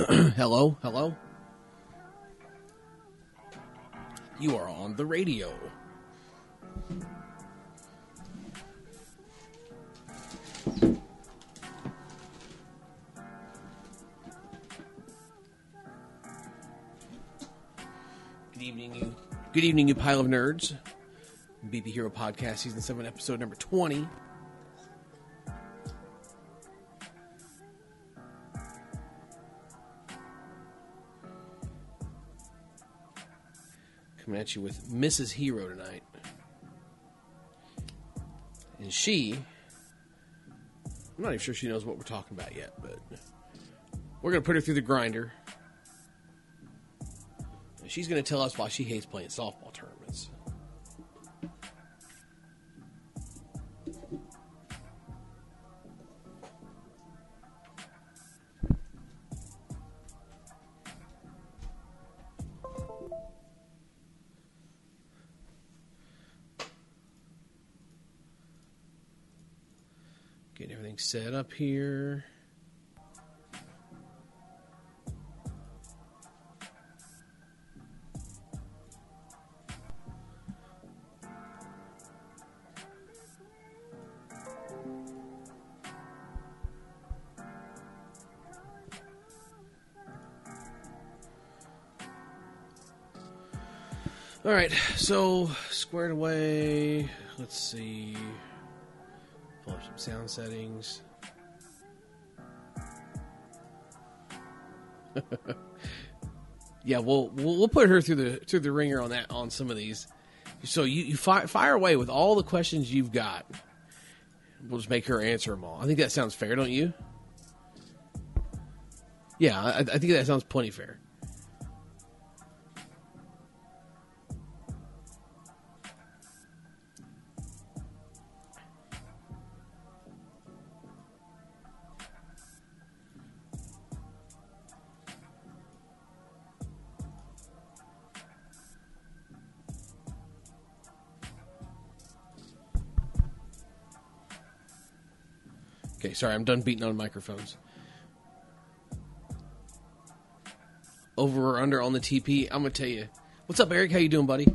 hello, hello. You are on the radio. Good evening, you. Good evening, you pile of nerds. BP Hero Podcast, Season 7, Episode number 20. At you with Mrs. Hero tonight. And she, I'm not even sure she knows what we're talking about yet, but we're going to put her through the grinder. And she's going to tell us why she hates playing softball tournaments. Up here. All right, so squared away. Let's see. Pull up some sound settings. yeah, we'll, we'll we'll put her through the through the ringer on that on some of these. So you you fire, fire away with all the questions you've got. We'll just make her answer them all. I think that sounds fair, don't you? Yeah, I, I think that sounds plenty fair. Sorry, I'm done beating on microphones. Over or under on the TP, I'm gonna tell you. What's up, Eric? How you doing, buddy?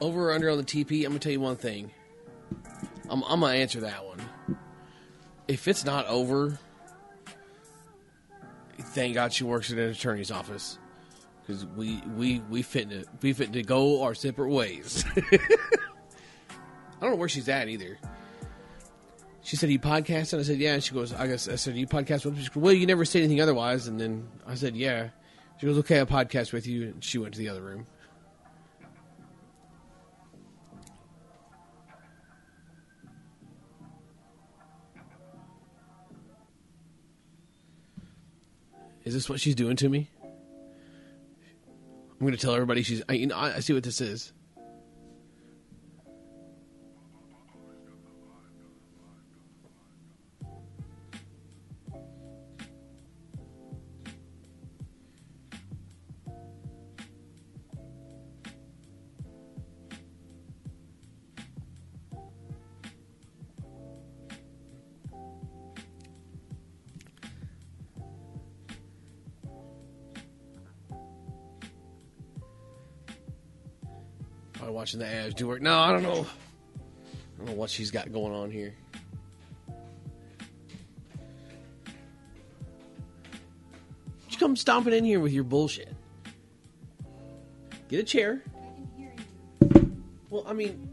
Over or under on the TP, I'm gonna tell you one thing. I'm, I'm gonna answer that one. If it's not over, thank God she works at an attorney's office because we we we fit to we fit to go our separate ways. I don't know where she's at either. She said, "You podcast?" And I said, "Yeah." And she goes, "I guess." I said, "You podcast with?" me?" Goes, "Well, you never say anything otherwise." And then I said, "Yeah." She goes, "Okay, I podcast with you." And she went to the other room. Is this what she's doing to me? I'm going to tell everybody she's. I, you know, I see what this is. Watching the ads do work. No, I don't know. I don't know what she's got going on here. You come stomping in here with your bullshit. Get a chair. I can hear you. Well, I mean,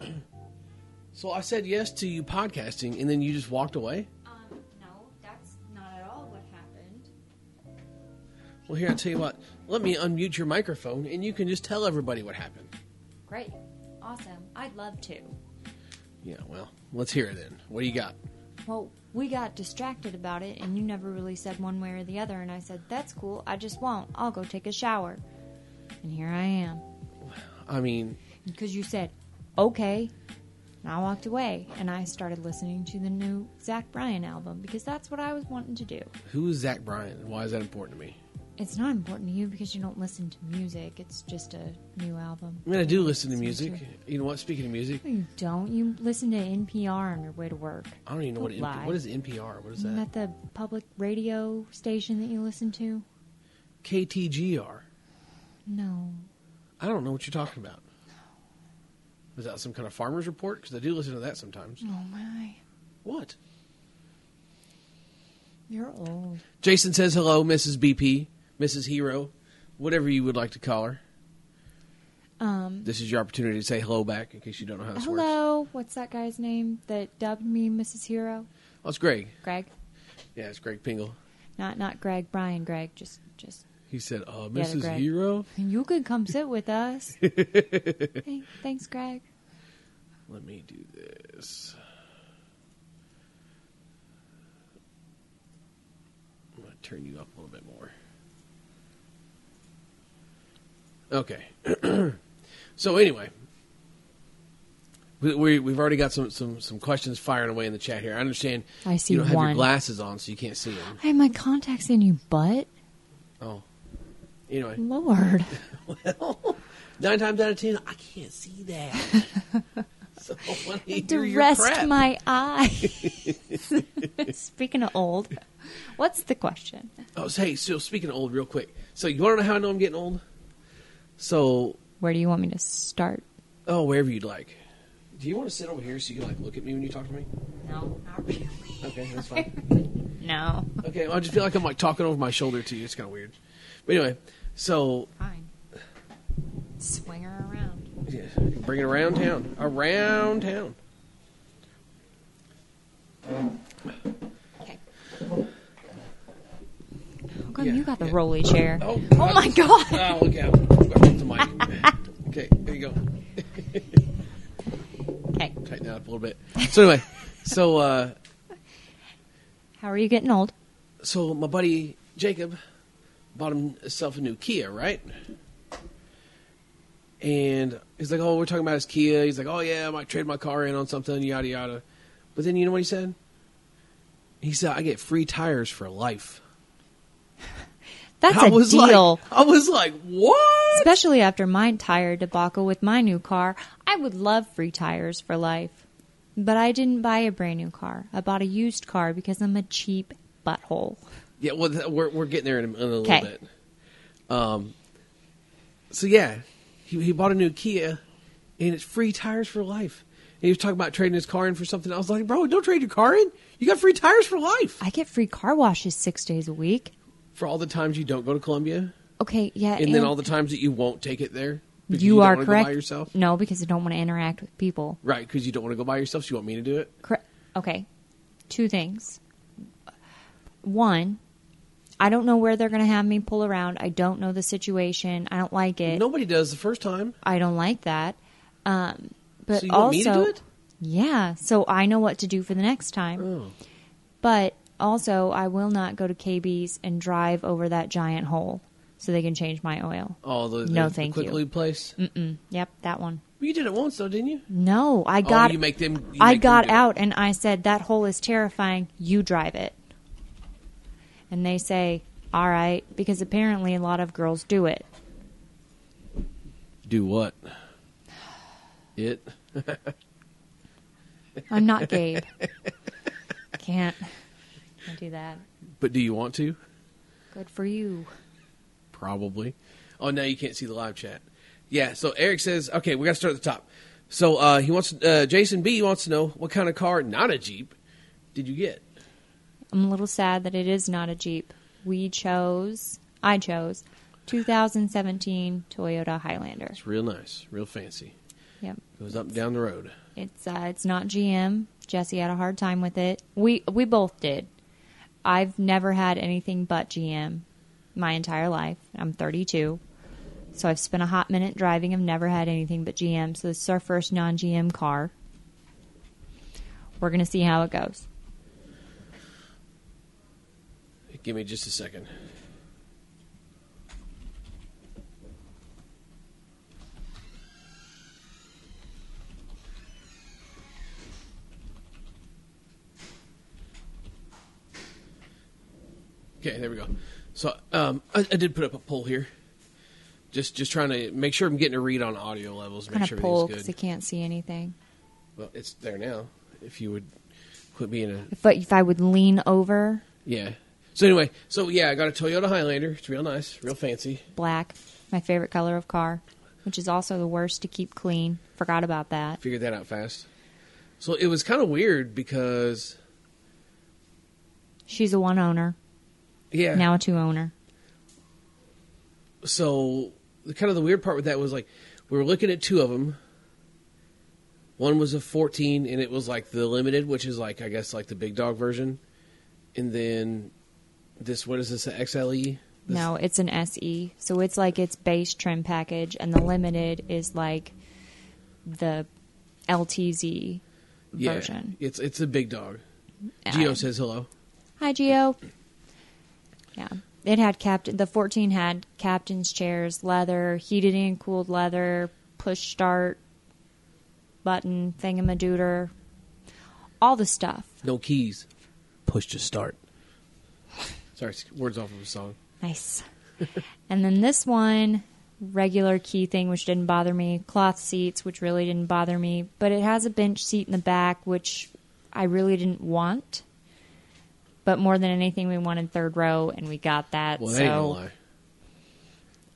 so I said yes to you podcasting, and then you just walked away. Well, here I'll tell you what. Let me unmute your microphone, and you can just tell everybody what happened. Great. Awesome. I'd love to. Yeah, well, let's hear it then. What do you got? Well, we got distracted about it, and you never really said one way or the other, and I said, That's cool. I just won't. I'll go take a shower. And here I am. I mean, Because you said, Okay. And I walked away, and I started listening to the new Zach Bryan album because that's what I was wanting to do. who is Zach Bryan? and Why is that important to me? It's not important to you because you don't listen to music. It's just a new album. I mean, I do listen to music. You know what? Speaking of music, No, you don't. You listen to NPR on your way to work. I don't even know what Don't NP- lie. what is NPR. What is Isn't that? that the public radio station that you listen to? KTGR. No. I don't know what you're talking about. Is that some kind of farmer's report? Because I do listen to that sometimes. Oh my. What? You're old. Jason says hello, Mrs. BP, Mrs. Hero, whatever you would like to call her. Um. This is your opportunity to say hello back in case you don't know how this works. Hello. What's that guy's name that dubbed me Mrs. Hero? Oh, it's Greg. Greg. Yeah, it's Greg Pingle. Not not Greg. Brian. Greg. Just just. He said, uh, Yeah, the Mrs. Greg. Hero? You can come sit with us. hey, thanks, Greg. Let me do this. I'm going to turn you up a little bit more. Okay. so anyway, we, we, we've already got some, some, some questions firing away in the chat here. I understand I see you don't have your one. glasses on, so you can't see them. I have my contacts in you butt. Oh. Anyway, Lord. well, nine times out of ten, I can't see that. so I to hear your rest my eyes. Speaking of old, what's the question? Oh, so, hey, so speaking of old, real quick. So you want to know how I know I'm getting old? So, Where do you want me to start? oh, wherever you'd like. Do you want to sit over here so you can like look at me when you talk to me? No, not really. Okay, that's fine. No. okay, well, I just feel like I'm like talking over my shoulder to you. It's kind of weird. But anyway, so Fine. Swing her around. yeah, bring it around town, around town. Okay. Come Yeah, you got the yeah. rolly chair? Oh, Oh my god! Oh, look out! I broke the mic. okay, there you go. Okay. Tighten that up a little bit. So anyway, so uh, How are you getting old? so my buddy Jacob bought himself a new Kia, right? And he's like, "Oh, we're talking about his Kia." He's like, "Oh yeah, I might trade my car in on something, yada yada." But then you know what he said? He said, "I get free tires for life." That's I a was deal. Like, I was like, "What?" Especially after my tire debacle with my new car, I would love free tires for life. But I didn't buy a brand new car. I bought a used car because I'm a cheap butthole. Yeah, well, we're we're getting there in a, in a little bit. Um. So yeah, he he bought a new Kia, and it's free tires for life. And he was talking about trading his car in for something. I was like, bro, don't trade your car in. You got free tires for life I get free car washes six days a week. For all the times you don't go to Columbia, Okay, yeah. and then all the times that you won't take it there. because you, don't are wanna go correct. by yourself, No, because I don't want to interact with people. right? Because you don't want to go by yourself. So you want me to do it? Correct. Okay. Two things. One, I don't know where they're going to have me pull around. I don't know the situation. I don't like it. Nobody does the first time. I don't like that. Um, but so you want also, me to do it? yeah. So I know what to do for the next time. Oh, But also, I will not go to KB's and drive over that giant hole so they can change my oil. oh, the, the, No, the thank quick you. lube place. Mm-mm. Yep, that one. You did it once though, didn't you? No, I oh, got. oh, you make them. you I make them got it. out and I said that hole is terrifying. You drive it. And they say, "All right," because apparently a lot of girls do it. Do what? It. I'm not Gabe. can't do that. But do you want to? Good for you. Probably. Oh, now you can't see the live chat. Yeah. So Eric says, okay, we got to start at the top. So uh, he wants uh, Jason B wants to know what kind of car, not a Jeep, did you get? I'm a little sad that it is not a Jeep. We chose, I chose, 2017 Toyota Highlander. It's real nice, real fancy. Yep. Goes up and down the road. It's uh, it's not GM. Jesse had a hard time with it. We we both did. I've never had anything but GM my entire life. I'm 32. So I've spent a hot minute driving. I've never had anything but GM. So this is our first non-GM car. We're going to see how it goes. Give me just a second. Okay, there we go. So um, I, I did put up a poll here. Just just trying to make sure I'm getting a read on audio levels. Make kind sure of everything's because good. I can't see anything. Well, it's there now. If you would quit being a If, if I would lean over, yeah. So anyway, so yeah, I got a Toyota Highlander. It's real nice, real fancy. black, my favorite color of car, which is also the worst to keep clean. Forgot about that. Figured that out fast. So it was kind of weird because She's a one owner, yeah. now a two owner. so the kind of the weird part with that was like we were looking at two of them. One was a 14, and it was like the limited, which is like I guess like the big dog version, and then this what is this a XLE? This- No, it's an SE. So it's like its base trim package, and the limited is like the LTZ yeah, version. It's it's a big dog. Geo says hello. Hi, Geo. Yeah. It had captain. The 14 had captain's chairs, leather, heated and cooled leather, push start, button, thingamadooter, all the stuff. No keys. Push to start. Sorry, words off of a song. Nice. and then this one, regular key thing, which didn't bother me. Cloth seats, which really didn't bother me. But it has a bench seat in the back, which I really didn't want. But more than anything, we wanted third row, and we got that. Well, so that ain't gonna lie.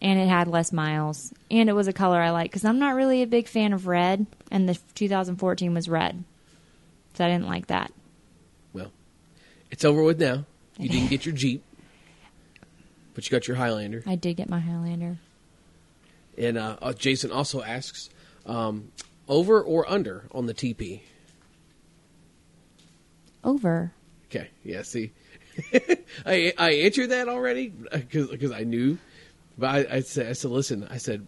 and it had less miles, and it was a color I like because I'm not really a big fan of red, and the 2014 was red, so I didn't like that. Well, it's over with now. You didn't get your Jeep, but you got your Highlander. I did get my Highlander. And uh, uh, Jason also asks, um, over or under on the TP? Over. Okay, yeah. See, I I answered that already uh, because I knew, but I, I said I said listen. I said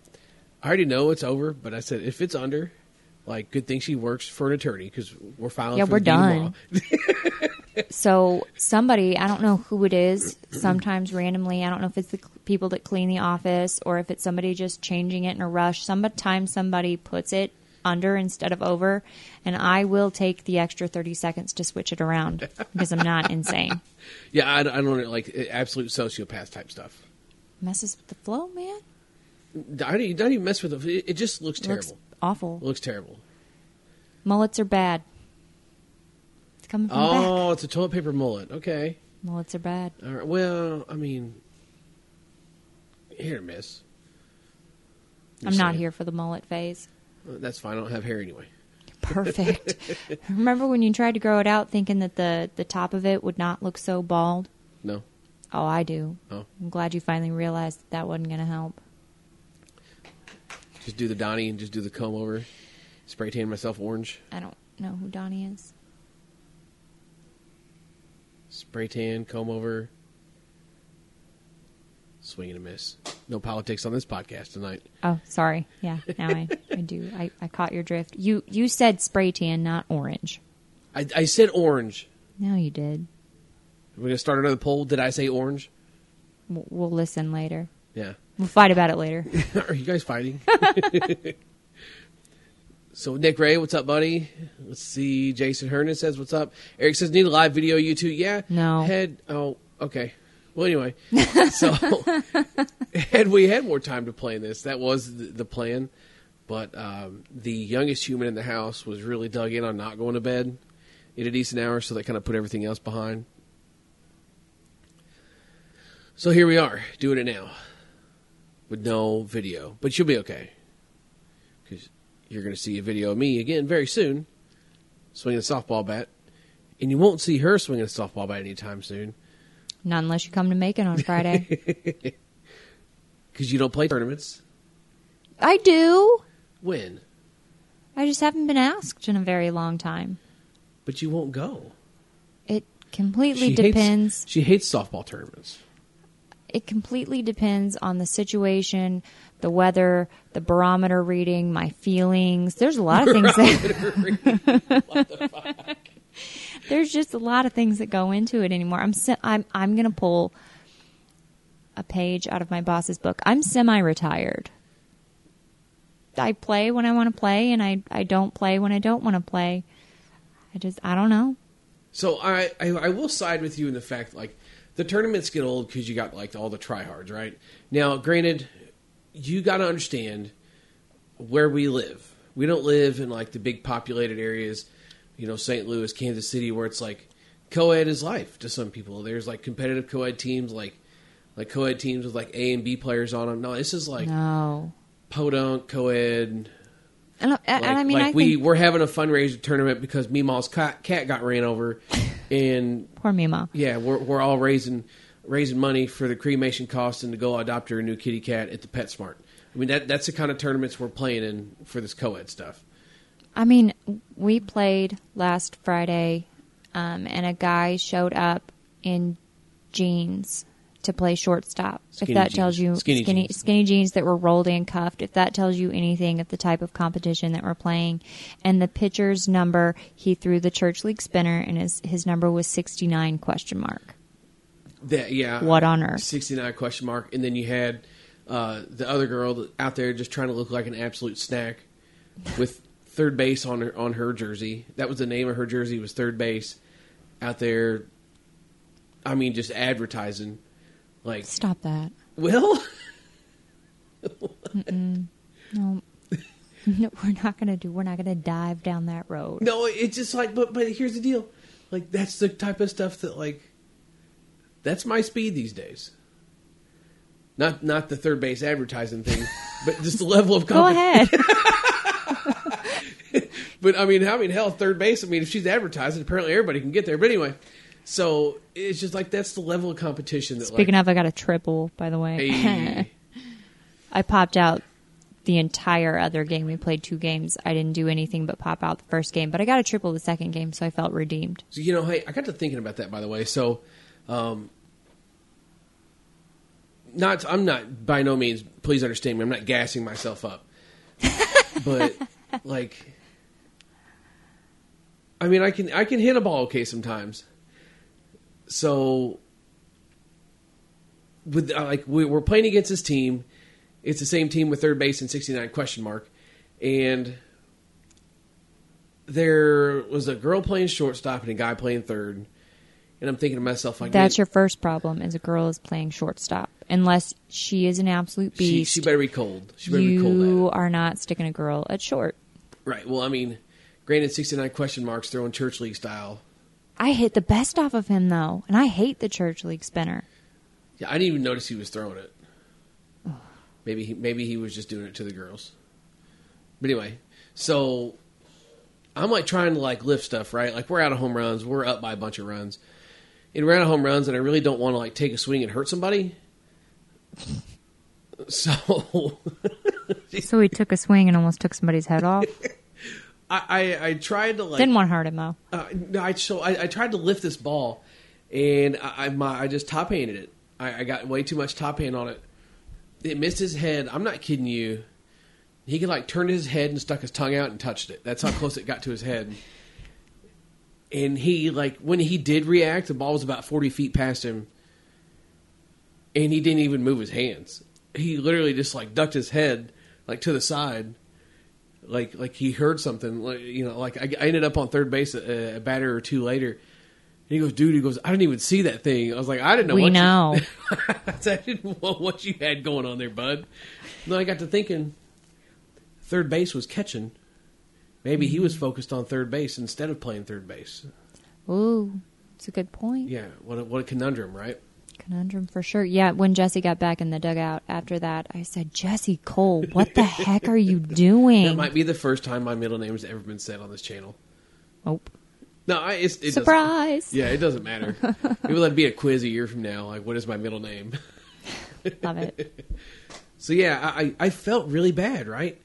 I already know it's over, but I said if it's under, like good thing she works for an attorney because we're filing. Yeah, for we're the deed of done. So somebody, I don't know who it is. Sometimes randomly, I don't know if it's the people that clean the office or if it's somebody just changing it in a rush. Sometimes somebody puts it under instead of over, and I will take the extra thirty seconds to switch it around because I'm not insane. yeah, I, I don't like absolute sociopath type stuff. Messes with the flow, man. I don't, even- don't even mess with it. It, it just looks terrible. Looks awful. It looks terrible. Mullets are bad. It's coming from the back. Oh, it's a toilet paper mullet. Okay. Mullets are bad. All right. Well, I mean, here, miss. I'm not here for the mullet phase. Uh, That's fine. I don't have hair anyway. Perfect. Remember when you tried to grow it out thinking that the, the top of it would not look so bald? No. Oh, I do. Oh. I'm glad you finally realized that, that wasn't going to help. Just do the Donnie and just do the comb over. Spray tan myself orange. I don't know who Donnie is. Spray tan, comb over. Swing and a miss. No politics on this podcast tonight. Oh, sorry. Yeah, now I, I do. I, I caught your drift. You you said spray tan, not orange. I, I said orange. No, you did. We're gonna start another poll. Did I say orange? We'll, we'll listen later. Yeah. We'll fight about it later. Are you guys fighting? so Nick Ray, what's up, buddy? Let's see. Jason Hernan says, "What's up?" Eric says, "Need a live video, you two." Yeah. No. Head. oh okay. Well, anyway, so had we had more time to plan this, that was the, the plan. But um, the youngest human in the house was really dug in on not going to bed in a decent hour, so that kind of put everything else behind. So here we are, doing it now with no video, but you'll be okay because you're going to see a video of me again very soon swinging a softball bat, and you won't see her swinging a softball bat anytime soon not unless you come to Macon on Friday. because you don't play tournaments. I do. When? I just haven't been asked in a very long time. But you won't go. It completely She depends. Hates, she hates softball tournaments. it completely depends on the situation, the weather, the barometer reading, my feelings. There's a lot of things that there's just a lot of things that go into it anymore. I'm se- I'm I'm gonna pull a page out of my boss's book. I'm semi-retired. I play when I want to play, and I I don't play when I don't want to play. I just I don't know. So I, I I will side with you in the fact like the tournaments get old because you got like all the tryhards, right? Now, granted, you got to understand where we live. We don't live in like the big populated areas, you know, St. Louis, Kansas City, where it's like co-ed is life to some people. There's like competitive co-ed teams, like like co-ed teams with like A and B players on them. No, this is like No. podunk co-ed. And, uh, and Like, I mean, like I we think we're having a fundraiser tournament because Meemaw's cat, cat got ran over, and poor Mima. yeah, we're we're all raising raising money for the cremation costs and to go adopt her a new kitty cat at the PetSmart. I mean that that's the kind of tournaments we're playing in for this co-ed stuff. I mean, we played last Friday, um, and a guy showed up in jeans to play shortstop. Skinny if that tells you Skinny skinny jeans. skinny jeans that were rolled and cuffed, if that tells you anything of the type of competition that we're playing, and the pitcher's number, he threw the church league spinner, and his his number was sixty nine question mark. That yeah, What on earth? Sixty nine question mark, and then you had uh, the other girl out there just trying to look like an absolute snack with third base on her on her jersey. That was the name of her jersey was third base out there. I mean, just advertising like Stop that. Will. No. no, we're not gonna do. We're not gonna dive down that road. No, it's just like, but but here's the deal, like that's the type of stuff that like, that's my speed these days. Not not the third base advertising thing, but just the level of Go ahead. But I mean, I mean, hell, third base. I mean, if she's advertising, apparently everybody can get there. But anyway, so it's just like that's the level of competition that. Speaking like, of, I got a triple, by the way. hey, I popped out the entire other game. We played two games. I didn't do anything but pop out the first game, but I got a triple the second game, so I felt redeemed. So, you know, hey, I got to thinking about that, by the way. So, um, not, I'm not by no means. Please understand me. I'm not gassing myself up, but like, I mean, I can I can hit a ball okay sometimes. So, with uh, like we, we're playing against this team, it's the same team with third base and 69 question mark, and there was a girl playing shortstop and a guy playing third. And I'm thinking to myself, like, That's your first problem: is a girl is playing shortstop. Unless she is an absolute beast, she better be cold. She better be cold. You are not sticking a girl at short. Right. Well, I mean, granted, 69 question marks throwing church league style. I hit the best off of him though, and I hate the church league spinner. Yeah, I didn't even notice he was throwing it. Maybe he, maybe he was just doing it to the girls. But anyway, so I'm like trying to like lift stuff, right? Like we're out of home runs, we're up by a bunch of runs, and we're out of home runs, and I really don't want to like take a swing and hurt somebody. So So he took a swing and almost took somebody's head off. I, I I tried to like Didn't want to hurt him though. Uh, no, I so I, I tried to lift this ball, and I I, my, I just top handed it. I, I got way too much top hand on it. It missed his head. I'm not kidding you. He could like turn his head and stuck his tongue out and touched it. That's how close it got to his head. And he like when he did react, the ball was about 40 feet past him, and he didn't even move his hands. He literally just like ducked his head like to the side like like he heard something like you know like I, I ended up on third base a, a batter or two later. And he goes dude he goes i didn't even see that thing. I was like i didn't know We what know. you, I didn't know what you had going on there bud. Then i got to thinking third base was catching. Maybe he was mm-hmm. focused on third base instead of playing third base. Ooh, it's a good point. yeah what a, what a conundrum right Conundrum for sure. Yeah, when Jesse got back in the dugout after that, I said, Jesse Cole, what the heck are you doing? that might be the first time my middle name has ever been said on this channel oh, no I, it's, it doesn't- surprise! yeah it doesn't matter maybe that'd be a quiz a year from now like what is my middle name Love it. So yeah, I, I felt really bad, right?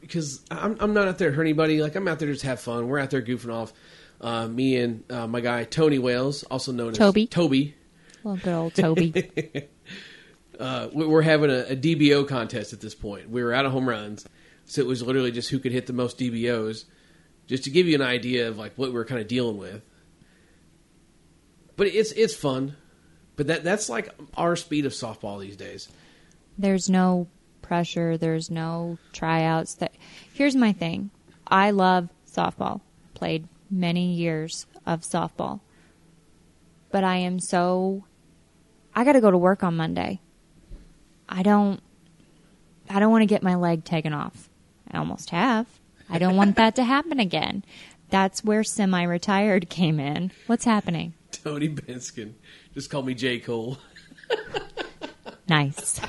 Because I'm I'm not out there to hurt anybody. Like I'm out there to just have fun. We're out there goofing off. Uh, me and uh, my guy Tony Wales, also known as Toby. Toby. Well, good old Toby. Uh, we- we're having a, a DBO contest at this point. We were out of home runs, so it was literally just who could hit the most DBOs, just to give you an idea of like what we were kind of dealing with. But it's it's fun, but that that's like our speed of softball these days. There's no pressure. There's no tryouts. That here's my thing. I love softball. Played many years of softball, but I am so I got to go to work on Monday. I don't I don't want to get my leg taken off. I almost have. I don't want that to happen again. That's where semi-retired came in. What's happening? Tony Benskin just call me J Cole. Nice.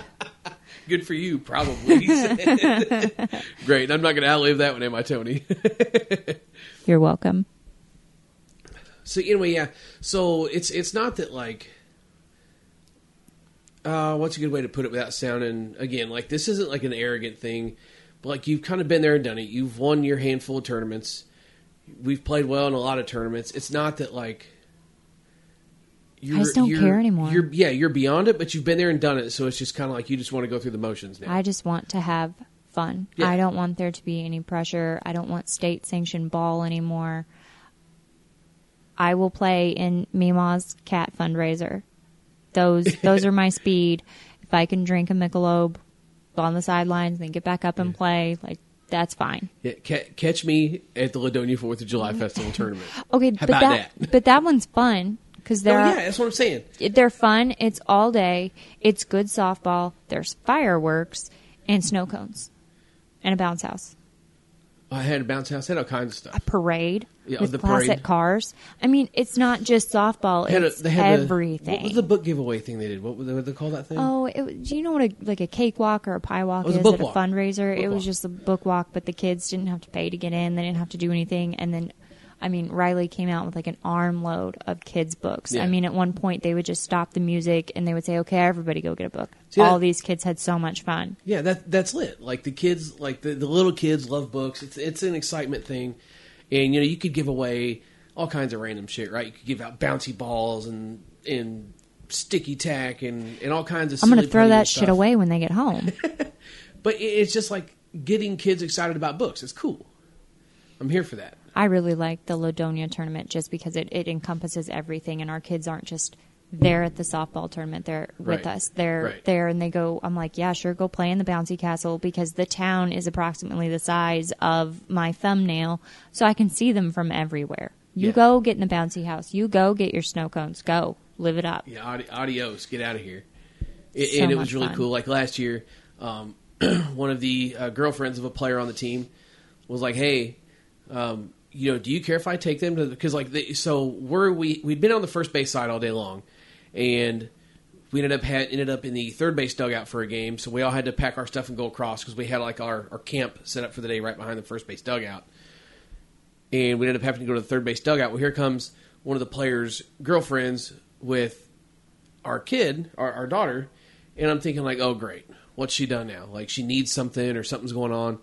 Good for you, probably. Great. I'm not going to outlive that one, am I, Tony? You're welcome. So anyway, yeah. So it's it's not that like. Uh, what's a good way to put it without sounding again like this isn't like an arrogant thing, but like you've kind of been there and done it. You've won your handful of tournaments. We've played well in a lot of tournaments. It's not that like. You're, just don't you're- care anymore. You're yeah, you're beyond it, but you've been there and done it. So it's just kind of like you just want to go through the motions now. I just want to have fun. Yeah. I don't want there to be any pressure. I don't want state sanctioned ball anymore. I will play in Mima's cat fundraiser. Those those are my speed. If I can drink a Michelob on the sidelines, then get back up and play, like that's fine. Yeah, ca- catch me at the Ladonia Fourth of July mm-hmm. Festival tournament. Okay, How but about that, that? but that one's fun because Oh there yeah, that's what I'm saying. they're fun. It's all day. It's good softball. There's fireworks and snow cones and a bounce house. I had a bounce house, had all kinds of stuff. a parade Yeah, with the classic parade. cars. I mean, it's not just softball; had a- it's they had the- everything. what was the book giveaway thing they did? What would they, what they call that thing? oh, it, do you know what a like a cakewalk or a pie walk It was a is book at a fundraiser? Book it was walk. just a book walk, but the kids didn't have to pay to get in. They didn't have to do anything, and then. I mean, Riley came out with like an armload of kids' books. Yeah. I mean, at one point they would just stop the music and they would say, "Okay, everybody, go get a book." See, All that- these kids had so much fun. Yeah, that that's lit. Like the kids, like the, the little kids love books. It's it's an excitement thing, and you know you could give away all kinds of random shit, right? You could give out bouncy balls and and sticky tack and and all kinds of. I'm going to throw that shit away when they get home. But it's just like getting kids excited about books. It's cool. I'm here for that. I really like the Ladonia tournament just because it, it encompasses everything, and our kids aren't just there at the softball tournament. They're with Right. us. They're Right. there, and they go. I'm like, yeah, sure, go play in the bouncy castle because the town is approximately the size of my thumbnail, so I can see them from everywhere. You Yeah. go get in the bouncy house. You go get your snow cones. Go live it up. Yeah, adi- adios, get out of here. It, So and it was really fun. cool. Like last year, um, one of the uh, girlfriends of a player on the team was like, "Hey, um, you know, do you care if I take them to?" Because like, so we're we we'd been on the first base side all day long, and we ended up had ended up in the third base dugout for a game. So we all had to pack our stuff and go across because we had like our, our camp set up for the day right behind the first base dugout and we ended up having to go to the third base dugout. Well, here comes one of the players' girlfriends with our kid, our, our daughter, and I'm thinking like, oh great, what's she done now? Like she needs something or something's going on,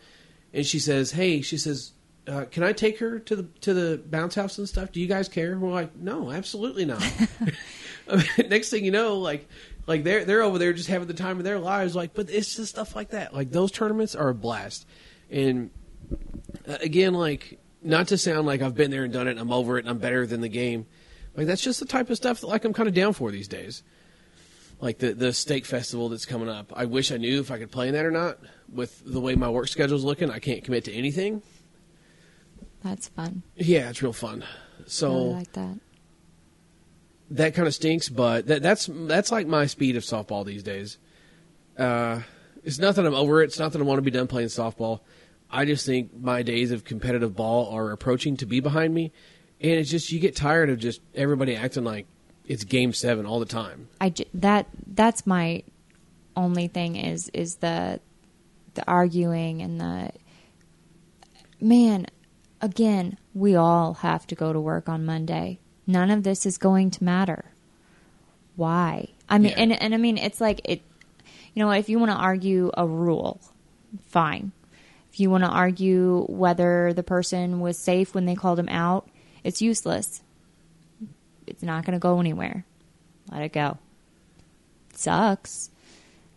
and she says, hey, she says, uh, can I take her to the to the bounce house and stuff? Do you guys care? We're like, no, absolutely not. Next thing you know, like. Like they're they're over there just having the time of their lives, like, but it's just stuff like that. Like those tournaments are a blast, and uh, again, like not to sound like I've been there and done it and I'm over it and I'm better than the game. Like that's just the type of stuff that like I'm kind of down for these days. Like the the steak festival that's coming up. I wish I knew if I could play in that or not. With the way my work schedule's looking, I can't commit to anything. That's fun. Yeah, it's real fun. So I really like that. that kind of stinks, but that, that's that's like my speed of softball these days. Uh, it's not that I'm over it. It's not that I want to be done playing softball. I just think my days of competitive ball are approaching to be behind me, and it's just you get tired of just everybody acting like it's game seven all the time. I j- that that's my only thing is is the the arguing and the man again we all have to go to work on Monday. None of this is going to matter. Why? I mean, Yeah. and and I mean, it's like it. You know, if you want to argue a rule, fine. If you want to argue whether the person was safe when they called him out, it's useless. It's not going to go anywhere. Let it go. sucks,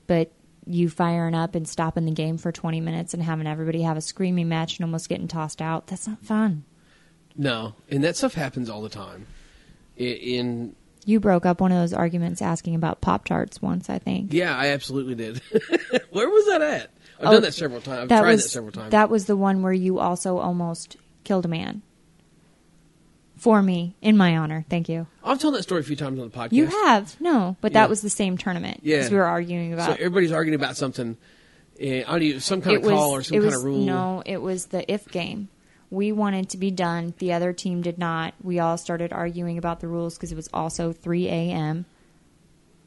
but you firing up and stopping the game for 20 minutes and having everybody have a screaming match and almost getting tossed out, that's not fun. No, and that stuff happens all the time. In You broke up one of those arguments asking about Pop Tarts once, I think. yeah, I absolutely did. Where was that at? I've Oh, done that several times. I've tried was, that several times. That was the one where you also almost killed a man. For me in my honor. Thank you. I've told that story a few times on the podcast. You have no, but Yeah. that was the same tournament. Yeah. we were arguing about. So everybody's arguing about something. Eh, I don't some kind it of was call or some kind was of rule. no, it was the if game. We wanted to be done. The other team did not. We all started arguing about the rules because it was also 3 a.m.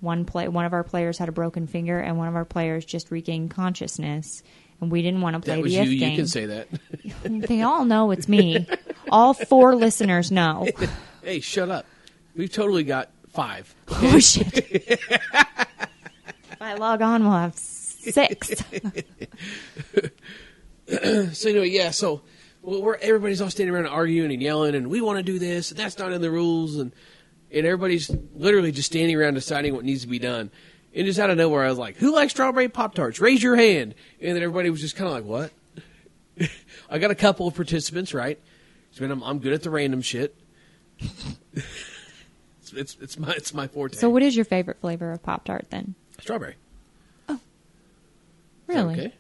One play, one of our players had a broken finger, and one of our players just regained consciousness, and we didn't want to play that was the you. if You game. can say that. they all know it's me. all four listeners know. hey, shut up. We've totally got five. Oh shit! if I log on, we'll have six. So anyway, yeah. So well, we're everybody's all standing around arguing and yelling, and we want to do this, and that's not in the rules, and and everybody's literally just standing around deciding what needs to be done. And just out of nowhere, I was like, "Who likes strawberry pop tarts? Raise your hand!" And then everybody was just kind of like, "What?" I got a couple of participants, right? So, man, I'm, I'm good at the random shit. it's, it's it's my it's my forte. so, what is your favorite flavor of Pop Tart then? strawberry? Oh, Really? Okay.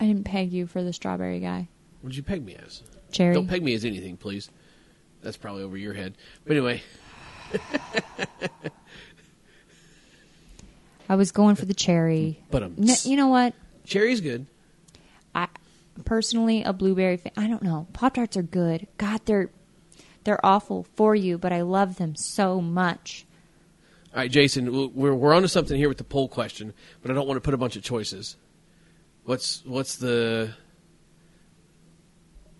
I didn't peg you for the strawberry guy. What did you peg me as? Cherry. Don't peg me as anything, please. That's probably over your head. But anyway, I was going for the cherry. but um, N- you know what? cherry's good. I personally a blueberry fan. I don't know. Pop Tarts are good. God, they're they're awful for you, but I love them so much. All right, Jason, we're we're onto something here with the poll question, but I don't want to put a bunch of choices. What's what's the?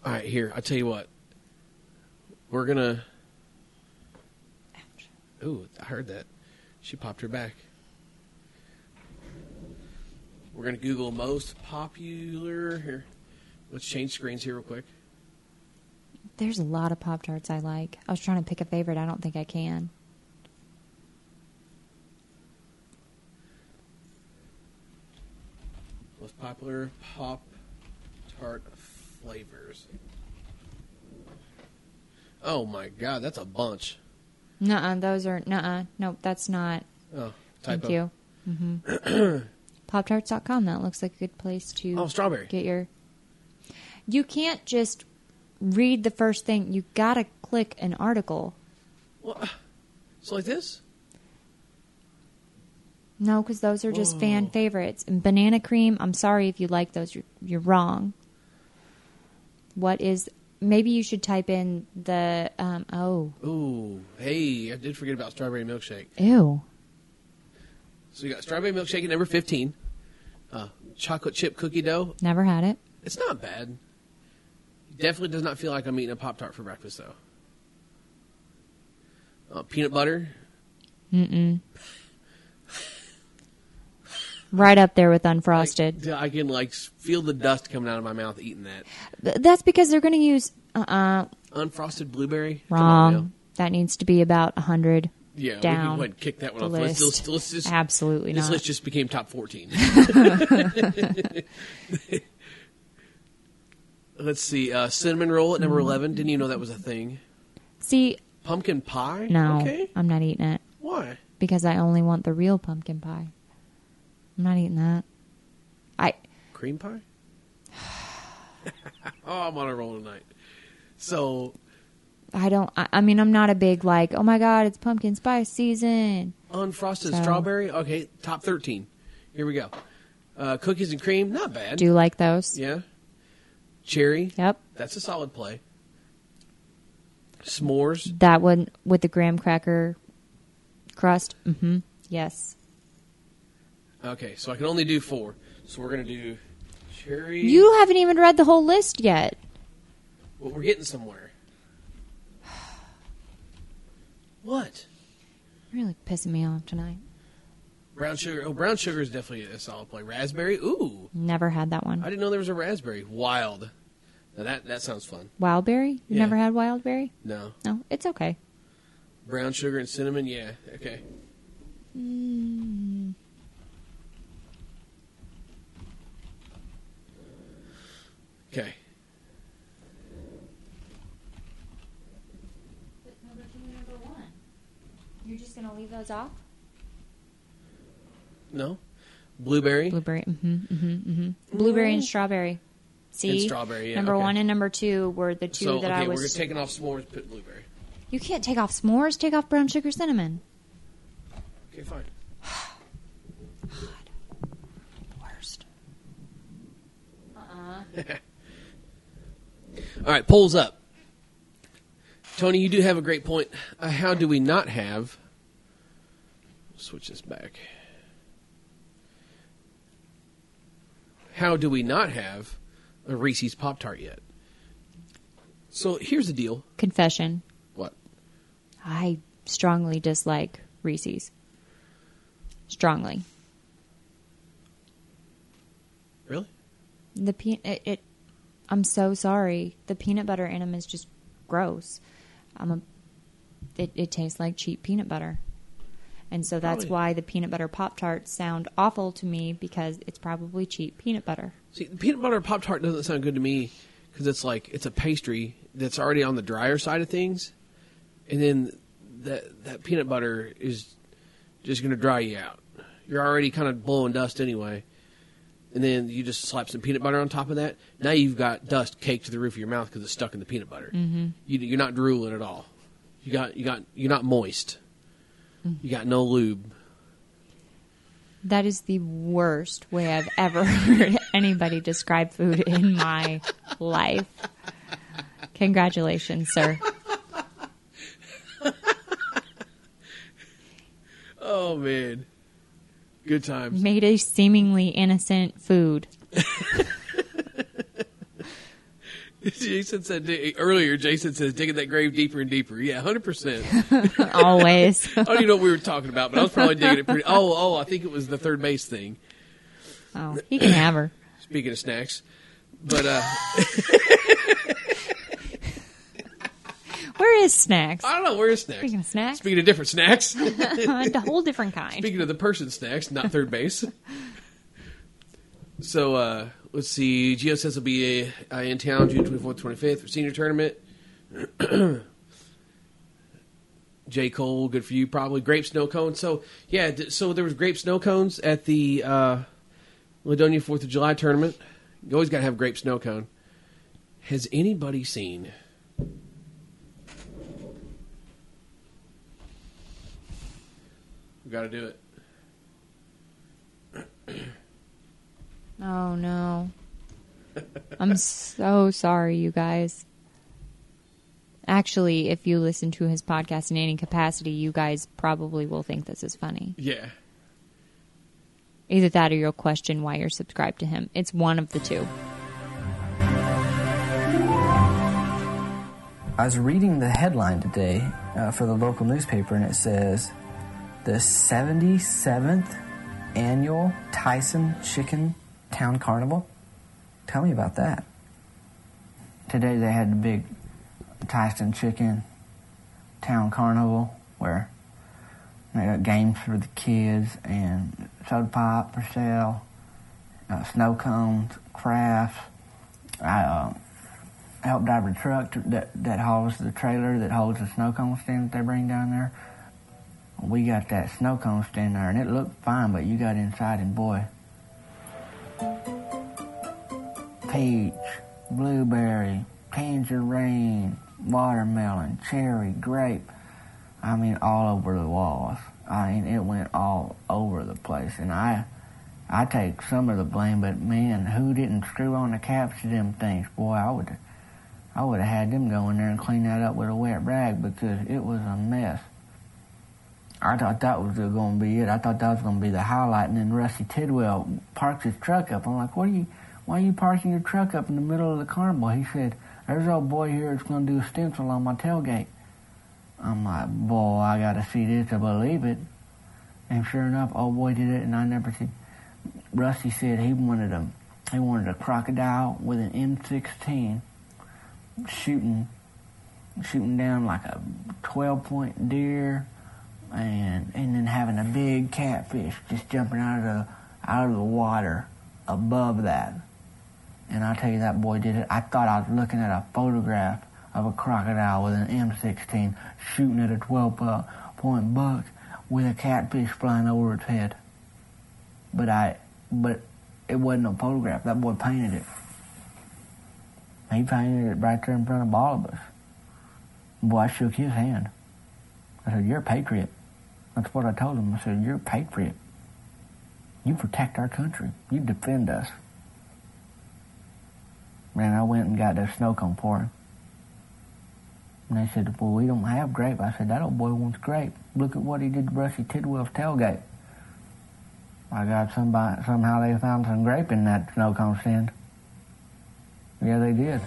All right, here I tell you what. We're gonna. Ooh, I heard that. She popped her back. We're gonna Google most popular here. Let's change screens here real quick. There's a lot of Pop Tarts I like. I was trying to pick a favorite. I don't think I can. Most popular Pop Tart flavors. Oh my god, that's a bunch. Nuh-uh, those are nuh-uh. Nope, that's not. Oh, typo. Thank you. hmm PopTarts.com. That looks like a good place to Oh, strawberry. get your. You can't just read the first thing. You gotta click an article. Well, so like this? No, because those are just fan favorites. And banana cream. I'm sorry if you like those. You're, you're wrong. What is? Maybe you should type in the. Um, oh, Ooh, hey, I did forget about strawberry milkshake. ew. So we got strawberry milkshake at number fifteen. Uh, chocolate chip cookie dough. Never had it. It's not bad. Definitely does not feel like I'm eating a pop tart for breakfast though. Uh, peanut butter. Mm-mm. right up there with unfrosted. Like, I can like feel the dust coming out of my mouth eating that. Th- That's because they're going to use. Uh-uh. Unfrosted blueberry. Wrong. That needs to be about a hundred. Yeah, we can down ahead and kick that one the off. Let's, list. let's, let's just, Absolutely this not. list just became top 14. let's see. Uh, cinnamon roll at number Mm-hmm. 11. Didn't you know that was a thing? See, Pumpkin pie? no, Okay. I'm not eating it Why? because I only want the real pumpkin pie. I'm not eating that. I Cream pie? oh, I'm on a roll tonight. So, I don't. I, I mean, I'm not a big like. Oh my god, it's pumpkin spice season. unfrosted So- strawberry? Okay, top 13. Here we go. Uh, cookies and cream? Not bad. Do you like those? Yeah. Cherry? Yep. That's a solid play. S'mores? That one with the graham cracker crust. Mm-hmm. Yes. Okay, so I can only do four. So we're gonna do cherry. You haven't even read the whole list yet. Well, we're getting somewhere. What? You're Really pissing me off tonight. Brown sugar. Oh, brown sugar is definitely a solid play. Raspberry. Ooh, Never had that one. I didn't know there was a raspberry. Wild. Now that that sounds fun. Wildberry? You Yeah. never had wildberry? No, No, it's okay. brown sugar and cinnamon. Yeah. Okay. Mm. Okay. You're just gonna leave those off? No. Blueberry. Blueberry. Mm-hmm. Mm-hmm. Mm-hmm. Blueberry and strawberry. See, strawberry, yeah, number okay. one and number two were the two so that okay, I was. we're taking off s'mores, put blueberry. you can't take off s'mores. Take off brown sugar cinnamon. Okay, fine. God, Worst. Uh uh. All right, polls up. Tony, you do have a great point. Uh, how do we not have? Switch this back. How do we not have a Reese's Pop Tart yet? So here's the deal. Confession. What? I strongly dislike Reese's. Strongly. Really? The pe- it, it I'm so sorry. The peanut butter in them is just gross. I'm a it, it tastes like cheap peanut butter. And so that's Probably. why the peanut butter pop tarts sound awful to me because it's probably cheap peanut butter. See, the peanut butter Pop Tart doesn't sound good to me because it's like it's a pastry that's already on the drier side of things, and then that that peanut butter is just going to dry you out. You're already kind of blowing dust anyway, and then you just slap some peanut butter on top of that. Now you've got dust caked to the roof of your mouth because it's stuck in the peanut butter. Mm-hmm. You, you're not drooling at all. You got you got you're not moist. You got no lube. That is the worst way I've ever heard anybody describe food in my life. Congratulations, sir. Oh man, good times. Made a seemingly innocent food. Jason said earlier. Jason says digging that grave deeper and deeper. Yeah, hundred percent. Always. I don't even know what we were talking about, but I was probably digging it pretty. Oh, oh, I think it was the third base thing. Oh, he can have her. Speaking of snacks, but uh, Where is snacks? I don't know where is snacks. Speaking of snacks, Speaking of different snacks. a whole different kind. Speaking of the person snacks, not third base. So uh, let's see. Geo says he'll be uh, in town June twenty fourth, twenty fifth for senior tournament. J Cole, good for you. Probably grape snow cones. So yeah, so there was grape snow cones at the uh, Ladonia Fourth of July tournament. You always got to have grape snow cone. Has anybody seen? We got to do it. Oh no. I'm so sorry, you guys. Actually, if you listen to his podcast in any capacity, you guys probably will think this is funny. Yeah. Either that or you'll question why you're subscribed to him. It's one of the two. I was reading the headline today uh, for the local newspaper, and it says the 77th annual Tyson Chicken Town Carnival. Tell me about that. Today they had the big Tyson Chicken Town Carnival where they got games for the kids and soda pop for sale, uh, snow cones, crafts. I uh, help drive a truck to, that that hauls the trailer that holds the snow cone stand that they bring down there. We got that snow cone stand there, and it looked fine, but you got inside, and boy, peach, blueberry, tangerine, watermelon, cherry, grape. I mean, all over the walls. I mean, it went all over the place, and I. I take some of the blame, but man, who didn't screw on the caps to them things? Boy, I would, I would have had them go in there and clean that up with a wet rag because it was a mess. I thought that was going to be it. I thought that was going to be the highlight, and then Rusty Tidwell parks his truck up. I'm like, what are you? Why are you parking your truck up in the middle of the carnival? He said, "There's old boy here that's going to do a stencil on my tailgate." I'm like, boy, I got to see this to believe it. And sure enough, old boy did it, and I never seen. Rusty said he wanted a he wanted a crocodile with an M16 shooting shooting down like a 12 point deer and and then having a big catfish just jumping out of the out of the water above that. And I'll tell you that boy did it. I thought I was looking at a photograph of a crocodile with an M16 shooting at a 12 uh, point buck with a catfish flying over its head. But I but it wasn't a photograph. That boy painted it. He painted it right there in front of all of us. Boy, I shook his hand. I said, You're a patriot. That's what I told him. I said, You're a patriot. You protect our country. You defend us. Man, I went and got that snow cone for him. And they said, Well, we don't have grape. I said, That old boy wants grape. Look at what he did to Rusty Tidwell's tailgate. I got somebody, somehow they found some grape in that snow cone stand. Yeah, they did.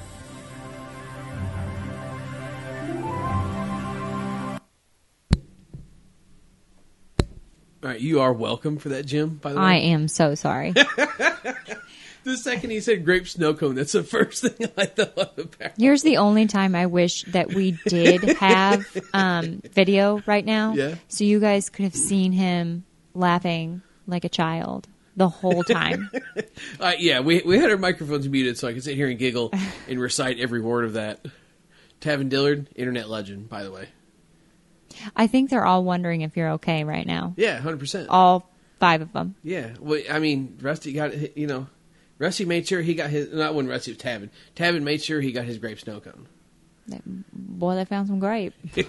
All right, you are welcome for that, Jim. By the way, I am so sorry. the second he said grape snow cone, that's the first thing I thought about. Here's the only time I wish that we did have um, video right now. Yeah. So you guys could have seen him laughing like a child the whole time. Uh, yeah, we we had our microphones muted so I could sit here and giggle and recite every word of that. Tavin Dillard, internet legend, by the way. I think they're all wondering if you're okay right now. Yeah, hundred percent. All five of them. Yeah, well, I mean, Rusty got you know, Rusty made sure he got his. Not when Rusty was Tavin. Tavin made sure he got his grape snow cone. Boy, they found some grape.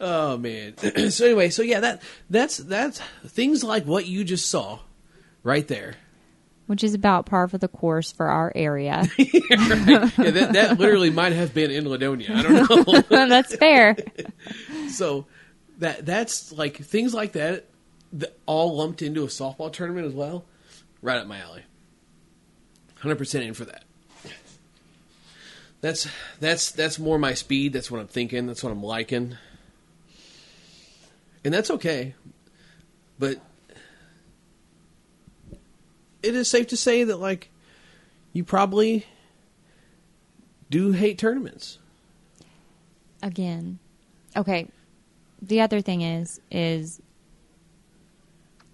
Oh man. so anyway, so yeah, that that's that's things like what you just saw, right there. Which is about par for the course for our area. Yeah, that, that literally might have been in Ladonia. I don't know. That's fair. so that that's like things like that, that all lumped into a softball tournament as well. Right up my alley. Hundred percent in for that. That's that's that's more my speed. That's what I'm thinking. That's what I'm liking, and that's okay. But it is safe to say that like you probably do hate tournaments. Again. Okay. The other thing is is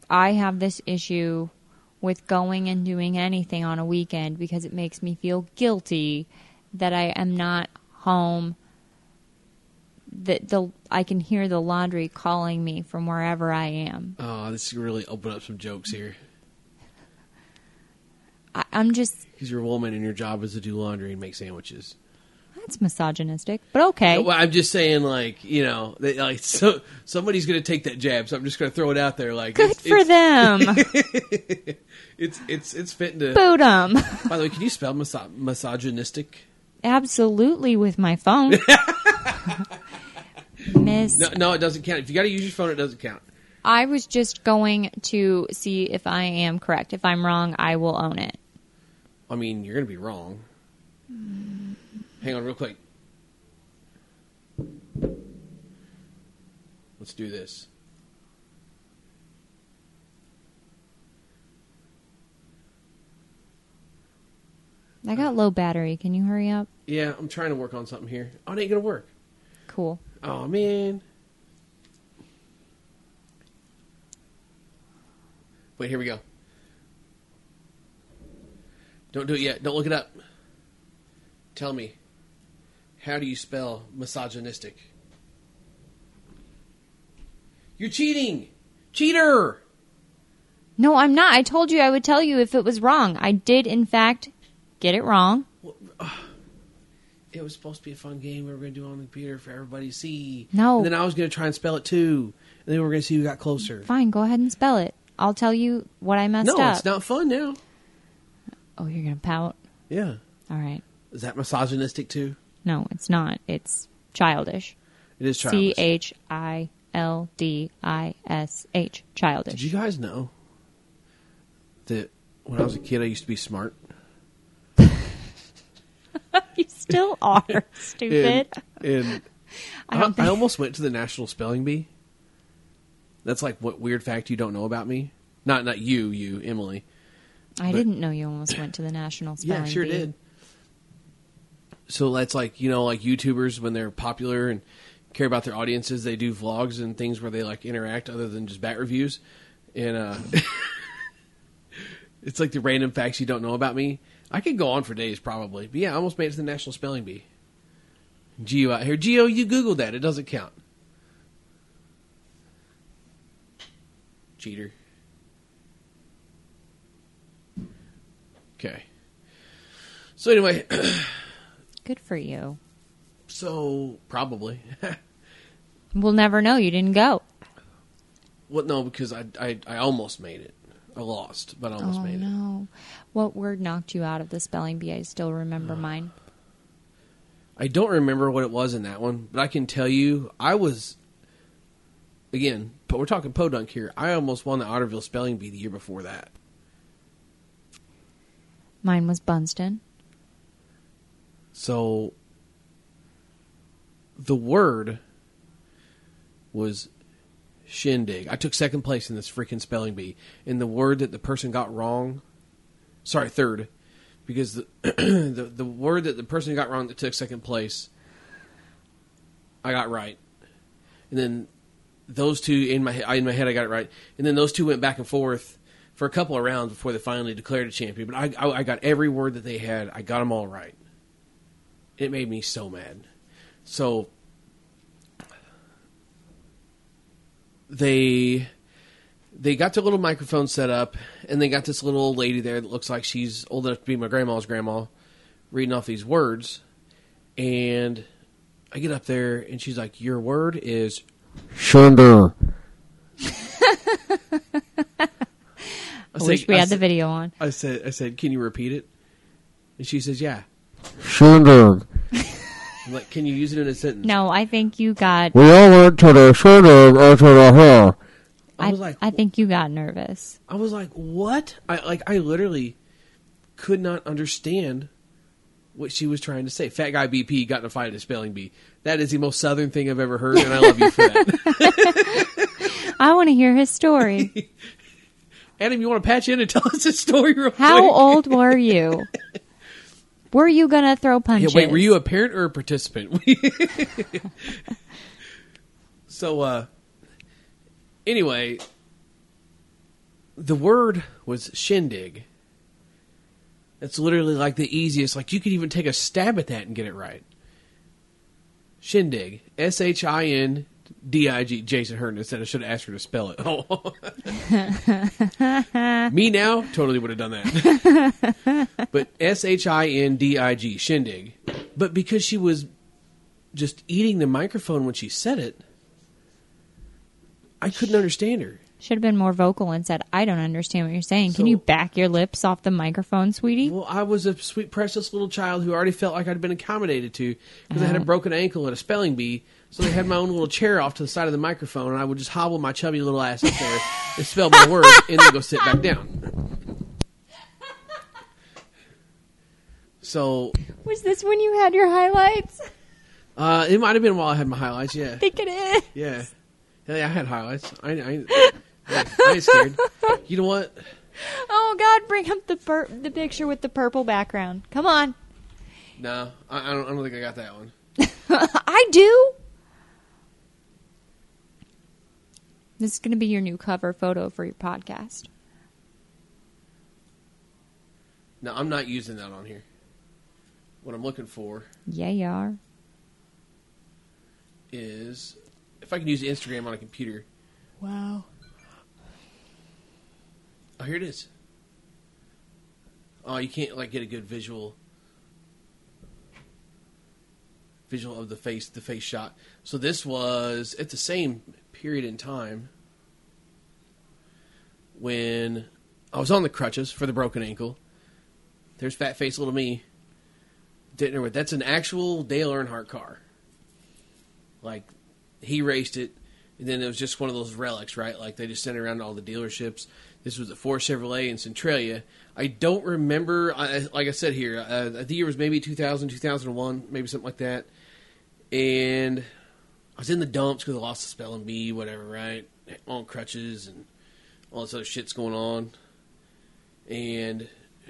I have this issue with going and doing anything on a weekend because it makes me feel guilty that I am not home that the I can hear the laundry calling me from wherever I am. Oh, this is really open up some jokes here. I, I'm just Because you're a woman and your job is to do laundry and make sandwiches. that's misogynistic, but okay. Well, I'm just saying, like you know, that, like so somebody's going to take that jab, so I'm just going to throw it out there. Like, Good it's, for it's, them. It's it's it's fitting to. Boot 'em. By the way, can you spell miso- misogynistic? Absolutely with my phone. Miss No, no, it doesn't count. If you got to use your phone, it doesn't count. I was just going to see if I am correct. If I'm wrong, I will own it. I mean, you're going to be wrong. Hang on, real quick. Let's do this. I got low battery. Can you hurry up? Yeah, I'm trying to work on something here. Oh, it ain't going to work. Cool. Oh man. Wait, here we go. Don't do it yet. Don't look it up. Tell me. How do you spell misogynistic? You're cheating. Cheater. No, I'm not. I told you I would tell you if it was wrong. I did, in fact, get it wrong. It was supposed to be a fun game we were going to do on the computer for everybody to see. No. And then I was going to try and spell it too. And then we were going to see who got closer. Fine, go ahead and spell it. I'll tell you what I messed No, up. No, it's not fun now. Oh, you're going to pout? Yeah. All right. Is that misogynistic too? No, it's not. It's childish. It is C childish. H I L D I S H. Childish. Did you guys know that when I was a kid, I used to be smart? You still are stupid. And, and I I, think- I almost went to the National Spelling Bee. That's like what weird fact you don't know about me? Not not you, you Emily. I but- didn't know you almost went to the national spelling bee. yeah, sure bee. did. So that's like you know, like YouTubers when they're popular and care about their audiences, they do vlogs and things where they like interact other than just bat reviews. And uh it's like the random facts you don't know about me. I could go on for days probably. But yeah, I almost made it to the National Spelling Bee. Geo out here. Geo, you Googled that. It doesn't count. Cheater. Okay. So anyway, Good for you. so probably. We'll never know. You didn't go. well, no, because I, I I almost made it. I lost, but I almost oh made it. no! What word knocked you out of the spelling bee? I still remember uh, mine. I don't remember what it was in that one, but I can tell you I was again, but we're talking podunk here. I almost won the Otterville spelling bee the year before that. Mine was Bunston. So the word was shindig. I took second place in this freaking spelling bee, and the word that the person got wrong, sorry, third, because the the, the word that the person got wrong that took second place, I got right, and then those two in my in my head I got it right, and then those two went back and forth for a couple of rounds before they finally declared a champion. But I, I I got every word that they had. I got them all right. It made me so mad. So they they got their little microphone set up, and they got this little old lady there that looks like she's old enough to be my grandma's grandma, reading off these words. And I get up there, and she's like, "Your word is Sugar. I, I wish we I had the video on. I said, "I said, can you repeat it?" And she says, "Yeah." Sugar. I'm like, "Can you use it in a sentence?" No, I think you got. We all went to the sugar or to the hair. I I, was like, I think you got nervous. I was like, "What?" I like I literally could not understand what she was trying to say. Fat guy BP got in a fight at a spelling bee. That is the most southern thing I've ever heard, and I love you for that. I want to hear his story. Adam, you want to patch in and tell us a story real How quick? old were you? Were you gonna throw Yeah, punches? wait, were you a parent or a participant? so, uh, anyway, the word was shindig. That's literally like the easiest. Like you could even take a stab at that and get it right. Shindig, S H I N D I G. Jason Herndon said I should have asked her to spell it. Oh, me now totally would have done that. but S H I N D I G, shindig. But because she was just eating the microphone when she said it, I couldn't understand her. Should have been more vocal and said, "I don't understand what you're saying. Can you back your lips off the microphone, sweetie?" Well, I was a sweet, precious little child who already felt like I'd been accommodated to because I had a uh-huh. broken ankle at a spelling bee. So they had my own little chair off to the side of the microphone, and I would just hobble my chubby little ass up there and spell my word, and then go sit back down. So Was this when you had your highlights? uh, it might have been while I had my highlights. Yeah, I think it is. yeah, yeah. I had highlights. I, I, I, I ain't scared. You know what? Oh God, bring up the pur- the picture with the purple background. Come on. No, I, I don't. I don't think I got that one. I do. This is going to be your new cover photo for your podcast. No, I'm not using that on here. What I'm looking for Yeah, you are. is if I can use Instagram on a computer. Wow. Oh, here it is. Oh, you can't like get a good visual visual of the face, the face shot. So this was at the same period in time when I was on the crutches for the broken ankle. There's fat face little me. Didn't know that's an actual Dale Earnhardt car. Like he raced it, and then it was just one of those relics, right? Like they just sent it around to all the dealerships. This was a Ford Chevrolet in Centralia. I don't remember. I, like I said here, uh, the year was maybe 2000, 2001, maybe something like that. And I was in the dumps because I lost the spelling bee, whatever, right? On crutches and all this other shit's going on. And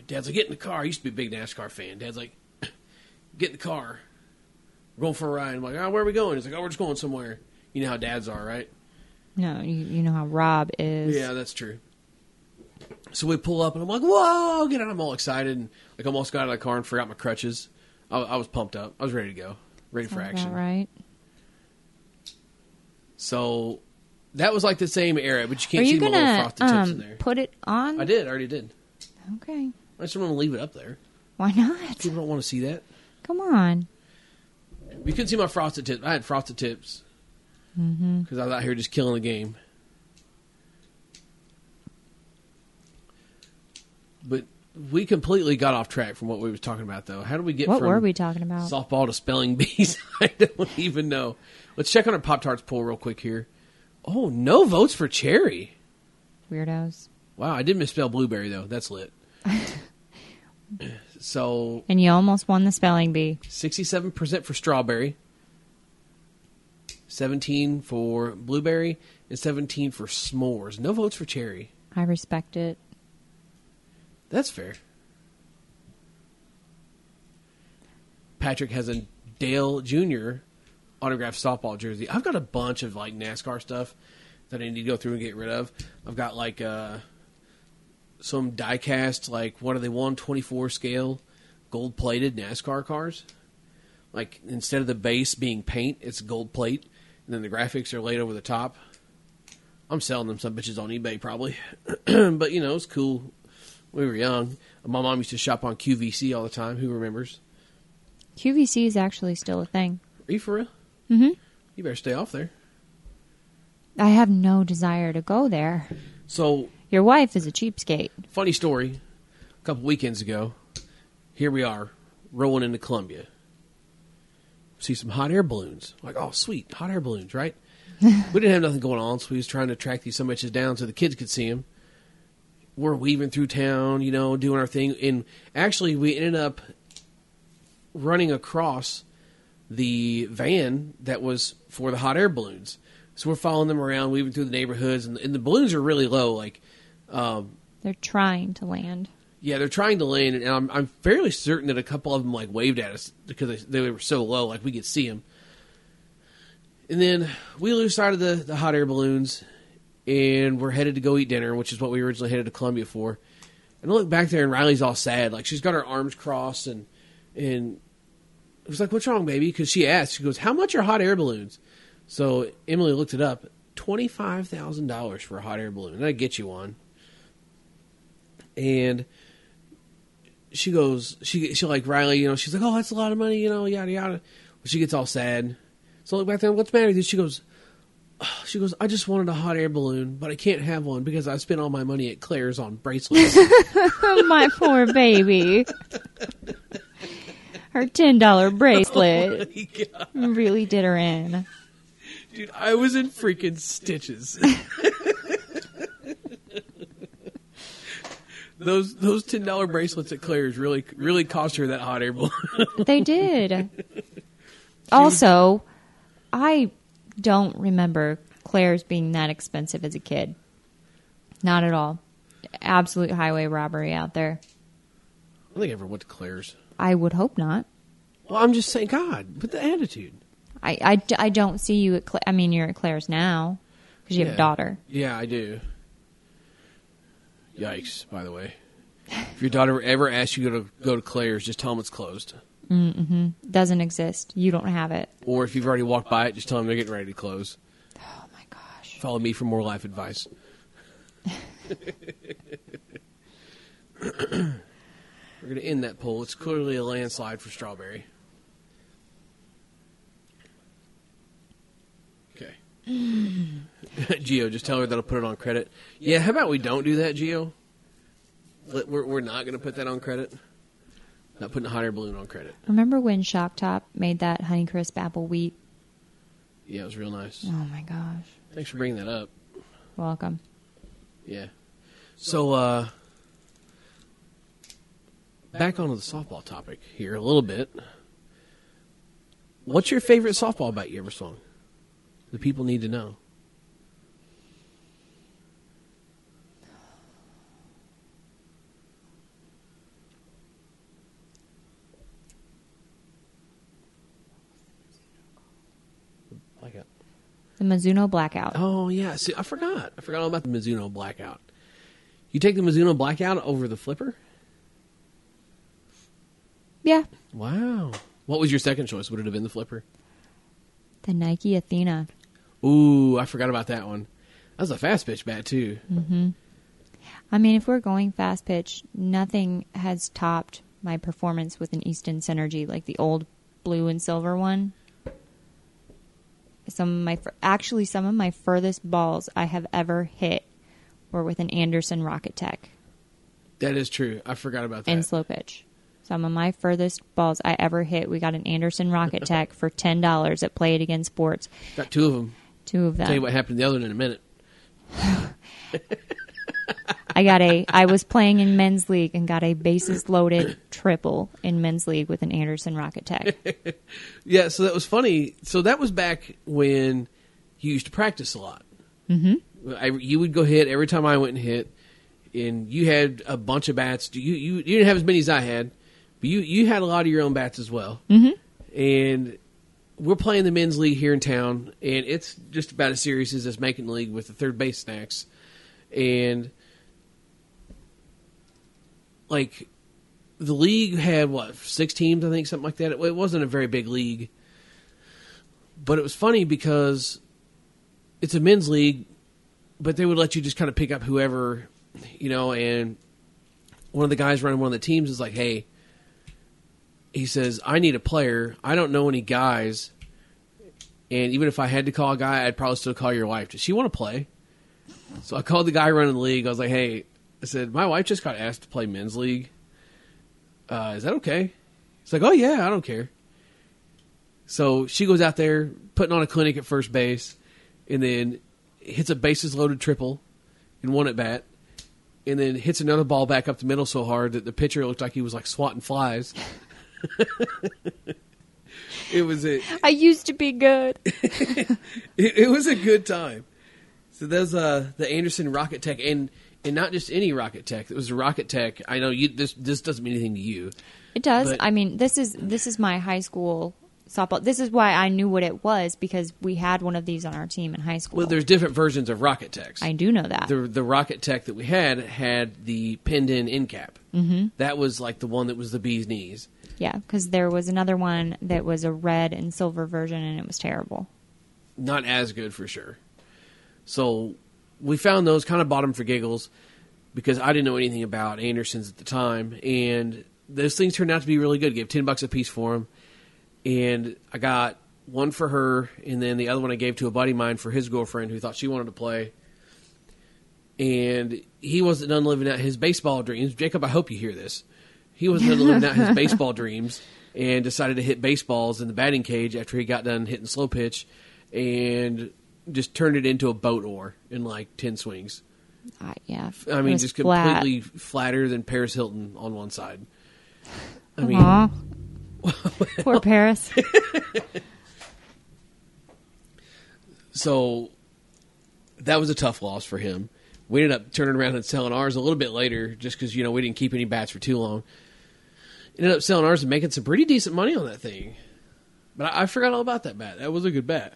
Dad's like, get in the car. I used to be a big NASCAR fan. Dad's like, get in the car. We're going for a ride. I'm like, oh, where are we going? He's like, oh, we're just going somewhere. You know how dads are, right? No, you, you know how Rob is. Yeah, that's true. So we pull up, and I'm like, "Whoa!" Get out! I'm all excited, and like I almost got out of the car and forgot my crutches. I, I was pumped up. I was ready to go, ready for action. right. So that was like the same era, but you can't see you my little gonna frosted tips in um, there. put it on? I did, I already did. Okay. I just want to leave it up there. Why not? People don't want to see that. Come on. We couldn't see my frosted tips. I had frosted tips because I was out here just killing the game. But we completely got off track from what we was talking about, though. How do we get What from were we talking about? softball to spelling bees? I don't even know. Let's check on our Pop Tarts poll real quick here. Oh, no votes for cherry. Weirdos. Wow, I did misspell blueberry though. That's lit. so And you almost won the spelling bee. Sixty-seven percent for strawberry, seventeen for blueberry, and seventeen for s'mores. No votes for cherry. I respect it. That's fair. Patrick has a Dale Jr. autographed softball jersey. I've got a bunch of like NASCAR stuff that I need to go through and get rid of. I've got like uh, some die-cast, like what are they, 124 scale, gold-plated NASCAR cars. Like instead of the base being paint, it's gold plate, and then the graphics are laid over the top. I'm selling them some bitches on eBay probably, but you know it's cool. We were young. My mom used to shop on QVC all the time. Who remembers? QVC is actually still a thing. Are you for real? Mhm. You better stay off there. I have no desire to go there. So Your wife is a cheapskate. funny story. A couple weekends ago, here we are rolling into Columbia. See some hot air balloons. Like, oh, sweet, hot air balloons, right? we didn't have nothing going on, so we was trying to track these sombatches down so the kids could see them. We're weaving through town, you know, doing our thing, and actually, we ended up running across the van that was for the hot air balloons. So we're following them around, weaving through the neighborhoods, and, and the balloons are really low. Like, um, They're trying to land. yeah, they're trying to land, and I'm, I'm fairly certain that a couple of them like waved at us because they, they were so low, like we could see them. And then we lose sight of the, the hot air balloons, and we're headed to go eat dinner, which is what we originally headed to Columbia for. And I look back there, and Riley's all sad, like she's got her arms crossed, and and it was like, "What's wrong, baby?" Because she asked, she goes, "How much are hot air balloons?" So Emily looked it up, twenty five thousand dollars for a hot air balloon, and I get you one. And she goes, she she like Riley, you know, she's like, oh, that's a lot of money, you know, yada yada. Well, she gets all sad. So I look back there, what's the matter with you? She goes, she goes, I just wanted a hot air balloon, but I can't have one because I spent all my money at Claire's on bracelets. My poor baby. Her $10 bracelet Yeah. really did her in. Dude, I was in freaking stitches. those those ten dollar bracelets at Claire's really really cost her that hot air balloon. They did. Also, I don't remember Claire's being that expensive as a kid. Not at all. Absolute highway robbery out there. I don't think I ever went to Claire's. I would hope not. Well, I'm just saying, God, but the attitude. I, I, I don't see you at. Cla- I mean, you're at Claire's now because you have Yeah. a daughter. Yeah, I do. Yikes! By the way, if your daughter ever asks you to go to, go to Claire's, just tell them it's closed. Mm-hmm. Doesn't exist. You don't have it. Or if you've already walked by it, just tell them they're getting ready to close. Oh my gosh. Follow me for more life advice. We're going to end that poll. It's clearly a landslide for Strawberry. Okay. Geo, just tell her that I'll put it on credit. Yeah, how about we don't do that, Geo? We're, we're not going to put that on credit. Not putting a hot air balloon on credit. Remember when Shock Top made that Honeycrisp apple wheat? Yeah, it was real nice. Oh my gosh. Thanks for bringing that up. Welcome. Yeah. So, uh, back onto the softball topic here a little bit. What's your favorite softball about you ever song? The people need to know. Blackout. The Mizuno Blackout. Oh yeah, see, I forgot. I forgot all about the Mizuno blackout. You take the Mizuno blackout over the flipper? Yeah. Wow. What was your second choice? Would it have been the flipper? The Nike Athena. Ooh, I forgot about that one. That was a fast pitch bat too. Hmm. I mean, if we're going fast pitch, nothing has topped my performance with an Easton Synergy, like the old blue and silver one. Some of my actually some of my furthest balls I have ever hit were with an Anderson Rocket Tech That is true. I forgot about that. in slow pitch. Some of my furthest balls I ever hit, we got an Anderson Rocket Tech for ten dollars at Play It Again Sports. Got two of them. Two of them. Tell you what happened to the other one in a minute. I got a. I was playing in men's league and got a bases loaded triple in men's league with an Anderson Rocket Tech. Yeah, so that was funny. So that was back when you used to practice a lot. Mm-hmm. I, you would go hit every time I went and hit, and you had a bunch of bats. You you, you didn't have as many as I had, but you you had a lot of your own bats as well. Mm-hmm. And we're playing the men's league here in town, and it's just about as serious as this making the league with the third base snacks, and like the league had what six teams, I think, something like that. It, it wasn't a very big league, but it was funny because it's a men's league, but they would let you just kind of pick up whoever, you know. And one of the guys running one of the teams is like, "Hey," he says, "I need a player. I don't know any guys." And even if I had to call a guy, I'd probably still call your wife. Does she want to play? So I called the guy running the league. I was like, "Hey," I said, "My wife just got asked to play men's league. Uh, is that okay?" He's like, "Oh yeah, I don't care." So she goes out there putting on a clinic at first base, and then hits a bases loaded triple in one at bat, and then hits another ball back up the middle so hard that the pitcher looked like he was like swatting flies. it was a I used to be good. it, it was a good time. So there's uh, the Anderson Rocket Tech, and and not just any Rocket Tech. It was a Rocket Tech. I know you. This this doesn't mean anything to you. It does. I mean, this is this is my high school softball. This is why I knew what it was because we had one of these on our team in high school. Well, there's different versions of Rocket Techs. I do know that. the the Rocket Tech that we had had the pinned in end cap. Mm-hmm. That was like the one that was the bee's knees. Yeah, because there was another one that was a red and silver version, and it was terrible. Not as good for sure. So we found those kind of bought them for giggles because I didn't know anything about Andersons at the time, and those things turned out to be really good. Gave ten bucks a piece for them, and I got one for her, and then the other one I gave to a buddy of mine for his girlfriend who thought she wanted to play. And he wasn't done living out his baseball dreams. Jacob, I hope you hear this. He wasn't done living out his baseball dreams and decided to hit baseballs in the batting cage after he got done hitting slow pitch and just turned it into a boat oar in like 10 swings. Uh, I, yeah, I mean, just flat. completely flatter than Paris Hilton on one side. I mean, Aw. Poor Paris. so that was a tough loss for him. We ended up turning around and selling ours a little bit later just because, you know, we didn't keep any bats for too long. Ended up selling ours and making some pretty decent money on that thing. But I, I forgot all about that bat. That was a good bat.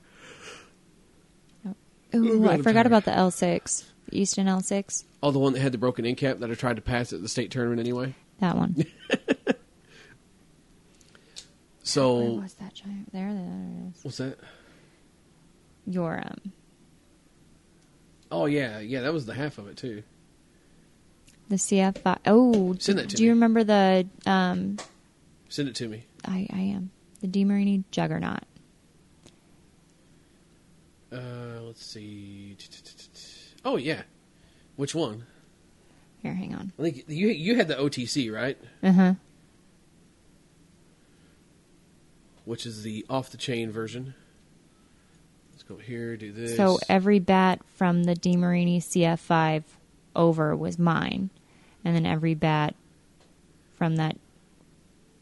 Ooh, I forgot about the L6, the Easton L6. Oh, the one that had the broken end cap that I tried to pass at the state tournament anyway. That one. Where So, was that giant? There, there it is. what's that? Your um, Oh, yeah. Yeah, that was the half of it, too. The CF. Oh, Send that to do you remember the um? Send it to me. I I am the DeMarini Juggernaut. Uh, let's see. Oh, yeah. Which one? Here, hang on. I think you you had the OTC, right? Uh huh. Which is the off the chain version. Let's go here, do this. So every bat from the DeMarini CF5 over was mine, and then every bat from that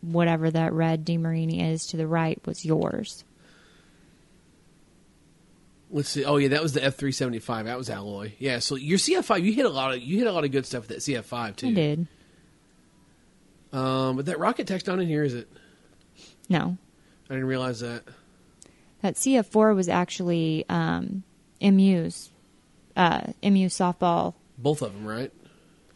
whatever that red DeMarini is to the right was yours. Let's see. Oh yeah, that was the F three seventy five. That was alloy. Yeah. So your CF five, you hit a lot of you hit a lot of good stuff with that CF five too. I did. Um, but that Rocket Tech's not in here, is it? No, I didn't realize that. that CF4 was actually um, MU's uh, MU softball. Both of them, right?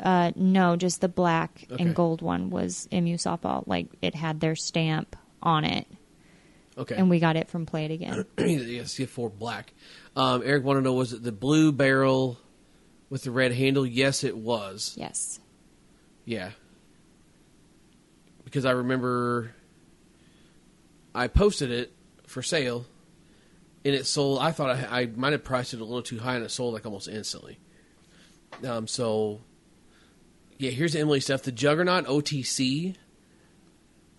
Uh, no, just the black Okay. and gold one was MU softball. Like it had their stamp on it, Okay. and we got it from Play It Again. yeah, CF four black. Um, Eric wanted to know was it the blue barrel with the red handle? Yes, it was. yes. Yeah. because I remember I posted it for sale, and it sold. I thought I, I might have priced it a little too high, and it sold like almost instantly. Um, so yeah, here's Emily stuff. The Juggernaut OTC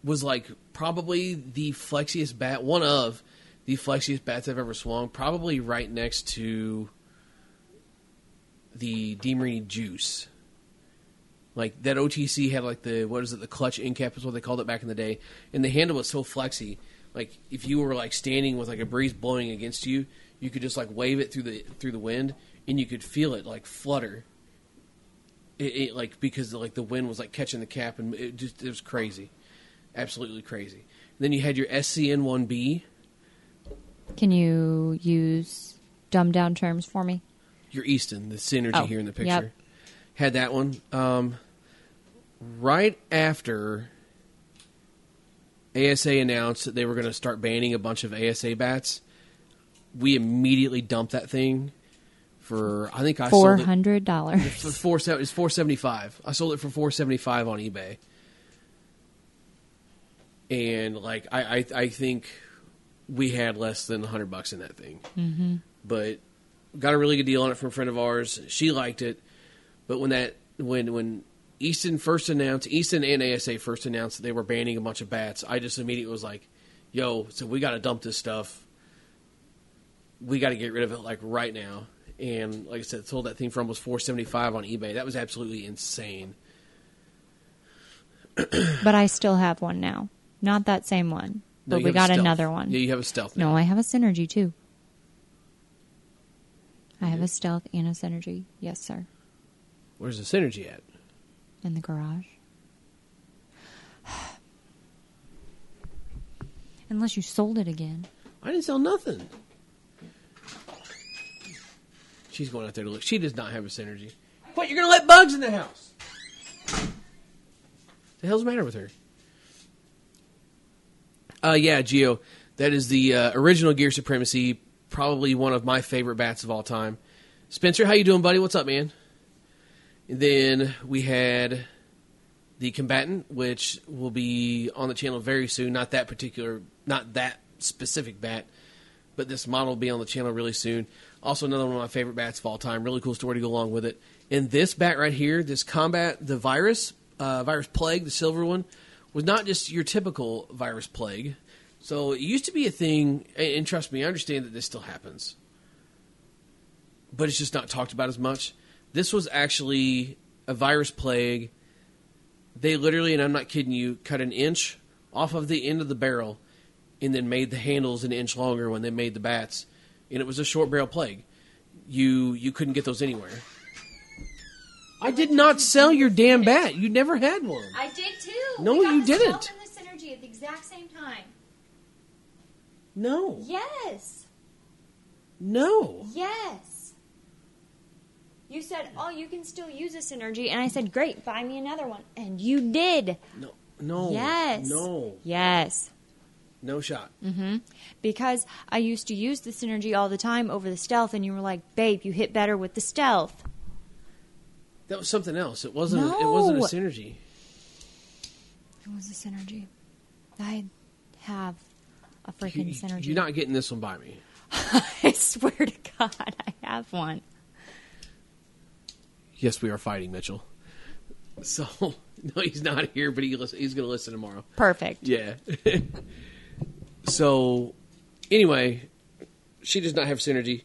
was like probably the flexiest bat, one of the flexiest bats I've ever swung. Probably right next to the DeMarini Juice. Like that OTC had like the what is it? The clutch end cap is what they called it back in the day, and the handle was so flexy. Like if you were like standing with like a breeze blowing against you, you could just like wave it through the through the wind, and you could feel it like flutter. It, it like because like the wind was like catching the cap, and it just it was crazy, absolutely crazy. then you had your SCN one B, Can you use dumbed down terms for me? your Easton, the synergy Oh, here in the picture. yep. Had that one. Um, right after ASA announced that they were going to start banning a bunch of ASA bats, we immediately dumped that thing for I think I Four dollars. for four it's four seventy five. I sold it for four seventy five on eBay, and like I, I I think we had less than hundred bucks in that thing, mm-hmm. but got a really good deal on it from a friend of ours. She liked it, but when that when when Easton first announced Easton and ASA first announced that they were banning a bunch of bats, I just immediately was like, "Yo, so we got to dump this stuff. We got to get rid of it like right now." And like I said, sold that thing for almost four seventy five on eBay. That was absolutely insane. but I still have one now. Not that same one, No, but we got another one. Yeah, you have a stealth. no. I have a synergy too. I have a stealth and a synergy. Yes, sir. Where's the synergy at? In the garage. Unless you sold it again. I didn't sell nothing. She's going out there to look. She does not have a synergy. What? You're going to let bugs in the house? The hell's the matter with her? Uh, yeah, Geo. That is the uh, original Gear Supremacy. Probably one of my favorite bats of all time. Spencer, how you doing, buddy? What's up, man? And then we had the combatant, which will be on the channel very soon. Not that particular, not that specific bat, but this model will be on the channel really soon. Also, another one of my favorite bats of all time. Really cool story to go along with it. And this bat right here, this combat, the virus, uh, virus plague, the silver one, was not just your typical virus plague. So it used to be a thing, and and trust me, I understand that this still happens, but it's just not talked about as much. This was actually a virus plague. They literally, and I'm not kidding you, cut an inch off of the end of the barrel and then made the handles an inch longer when they made the bats. And it was a short barrel plague. You you couldn't get those anywhere. I did not sell your damn bat. You never had one. I did too. No, We got you the didn't. And the synergy at the exact same time. No. Yes. No. Yes. You said, "Oh, you can still use a synergy," and I said, "Great, buy me another one," and you did. No. No. Yes. No. Yes. No shot. Mm-hmm. Because I used to use the synergy all the time over the stealth, and you were like, "Babe, you hit better with the stealth." That was something else. It wasn't. It wasn't a synergy. It was a synergy. I have a You, freaking synergy. you're not getting this one by me. I swear to God, I have one. Yes, we are fighting Mitchell. So no, he's not here, but he he's going to listen tomorrow. Perfect. Yeah. so anyway, she does not have synergy,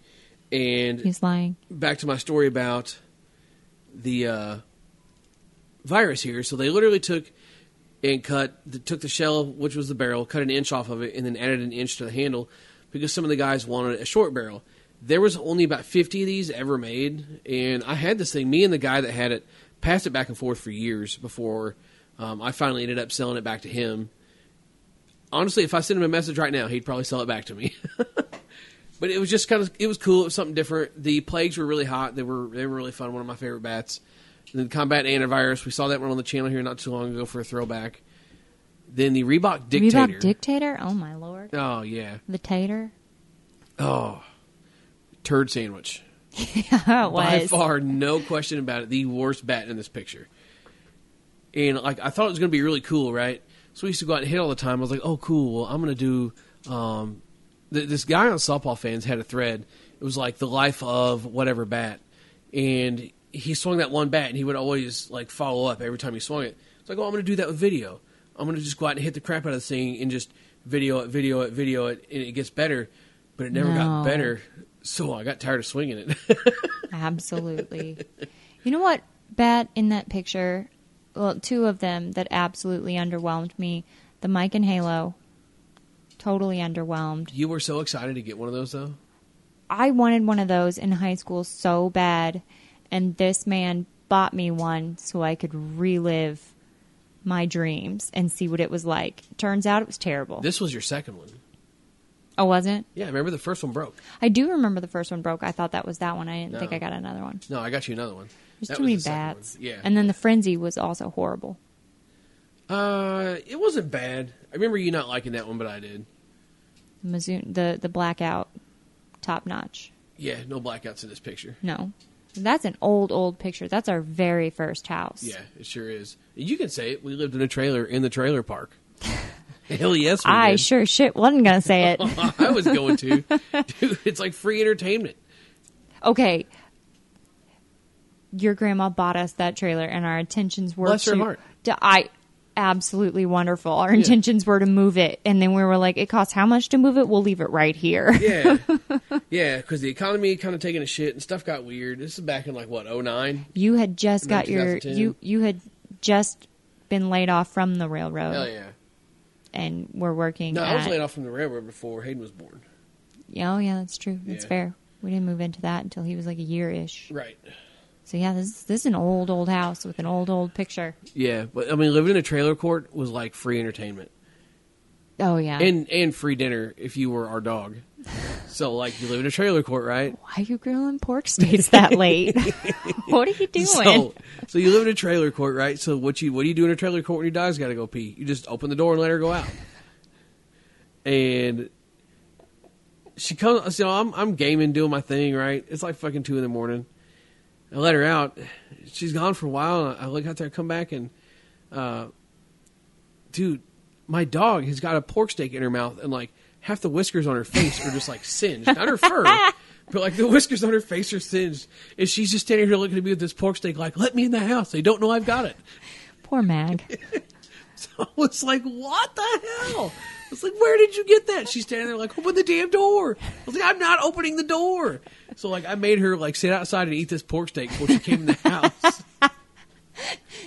and He's lying. back to my story about the uh, virus here. So they literally took and cut, the, took the shell, which was the barrel, cut an inch off of it, and then added an inch to the handle because some of the guys wanted a short barrel. There was only about 50 of these ever made, and I had this thing. Me and the guy that had it passed it back and forth for years before um, I finally ended up selling it back to him. Honestly, if I sent him a message right now, he'd probably sell it back to me. but it was just kind of it was cool. It was something different. The plagues were really hot. They were they were really fun. One of my favorite bats. And then combat antivirus. We saw that one on the channel here not too long ago for a throwback. Then the Reebok Dictator. Reebok dictator? Oh my lord. oh yeah. The tater? Oh, turd sandwich. Yeah, it was. By far, no question about it, the worst bat in this picture. And like I thought it was going to be really cool, right? So we used to go out and hit all the time. I was like, oh, cool. Well, I'm going to do. Um, th- this guy on softball fans had a thread. It was like the life of whatever bat, and he swung that one bat, and he would always like follow up every time he swung it. It's like, oh, I'm going to do that with video. I'm going to just go out and hit the crap out of the thing and just video it, video it, video it, and it gets better. But it never No. got better, so I got tired of swinging it. Absolutely. you know what bat in that picture? Well, two of them that absolutely underwhelmed me. The Miken Halo. Totally underwhelmed. you were so excited to get one of those, though. I wanted one of those in high school so bad, and this man bought me one so I could relive my dreams and see what it was like. Turns out it was terrible. This was your second one. oh, wasn't? Yeah, remember the first one broke. I do remember the first one broke. I thought that was that one. I didn't think I got another one. No, I got you another one. There's That too many the bats. Yeah. And then the frenzy was also horrible. Uh, it wasn't bad. I remember you not liking that one, but I did. Mizzou, the the blackout, top notch. Yeah, no blackouts in this picture. No, that's an old old picture. That's our very first house. Yeah, it sure is. You can say it. We lived in a trailer in the trailer park. Hell yes, we I did. sure shit wasn't gonna say it. I was going to. Dude, it's like free entertainment. okay. Your grandma bought us that trailer, and our intentions were Bless her to. heart. to- I absolutely wonderful. Our intentions were to move it, and then we were like, "It costs how much to move it? We'll leave it right here." Yeah, yeah, because the economy kind of taking a shit and stuff got weird. This is back in like what 09? You had just got your 2010. you you had just been laid off from the railroad, Hell yeah. and were working. No, I was laid off from the railroad before Hayden was born. Yeah, Oh yeah, that's true. That's Yeah. fair. We didn't move into that until he was like a year ish. Right. So yeah, this this is an old old house with an old old picture. Yeah, but I mean, living in a trailer court was like free entertainment Oh yeah. and and free dinner if you were our dog. So like you live in a trailer court, right? Why are you grilling pork steaks that late? what are you doing? So, so you live in a trailer court, right? So what you what do you do in a trailer court when your dog's got to go pee? You just open the door and let her go out. And she comes. So I'm I'm gaming, doing my thing, right? It's like fucking two in the morning. I let her out. She's gone for a while. And I look out there, I come back, and uh, dude, my dog has got a pork steak in her mouth, and like half the whiskers on her face are just like singed, not her fur, but like the whiskers on her face are singed, and she's just standing here looking at me with this pork steak, like, "Let me in the house." They don't know I've got it. Poor Mag. So I was like, "What the hell?" I was like, "Where did you get that?" She's standing there like, "Open the damn door." I was like, "I'm not opening the door." So like, I made her like sit outside and eat this pork steak before she came in the house.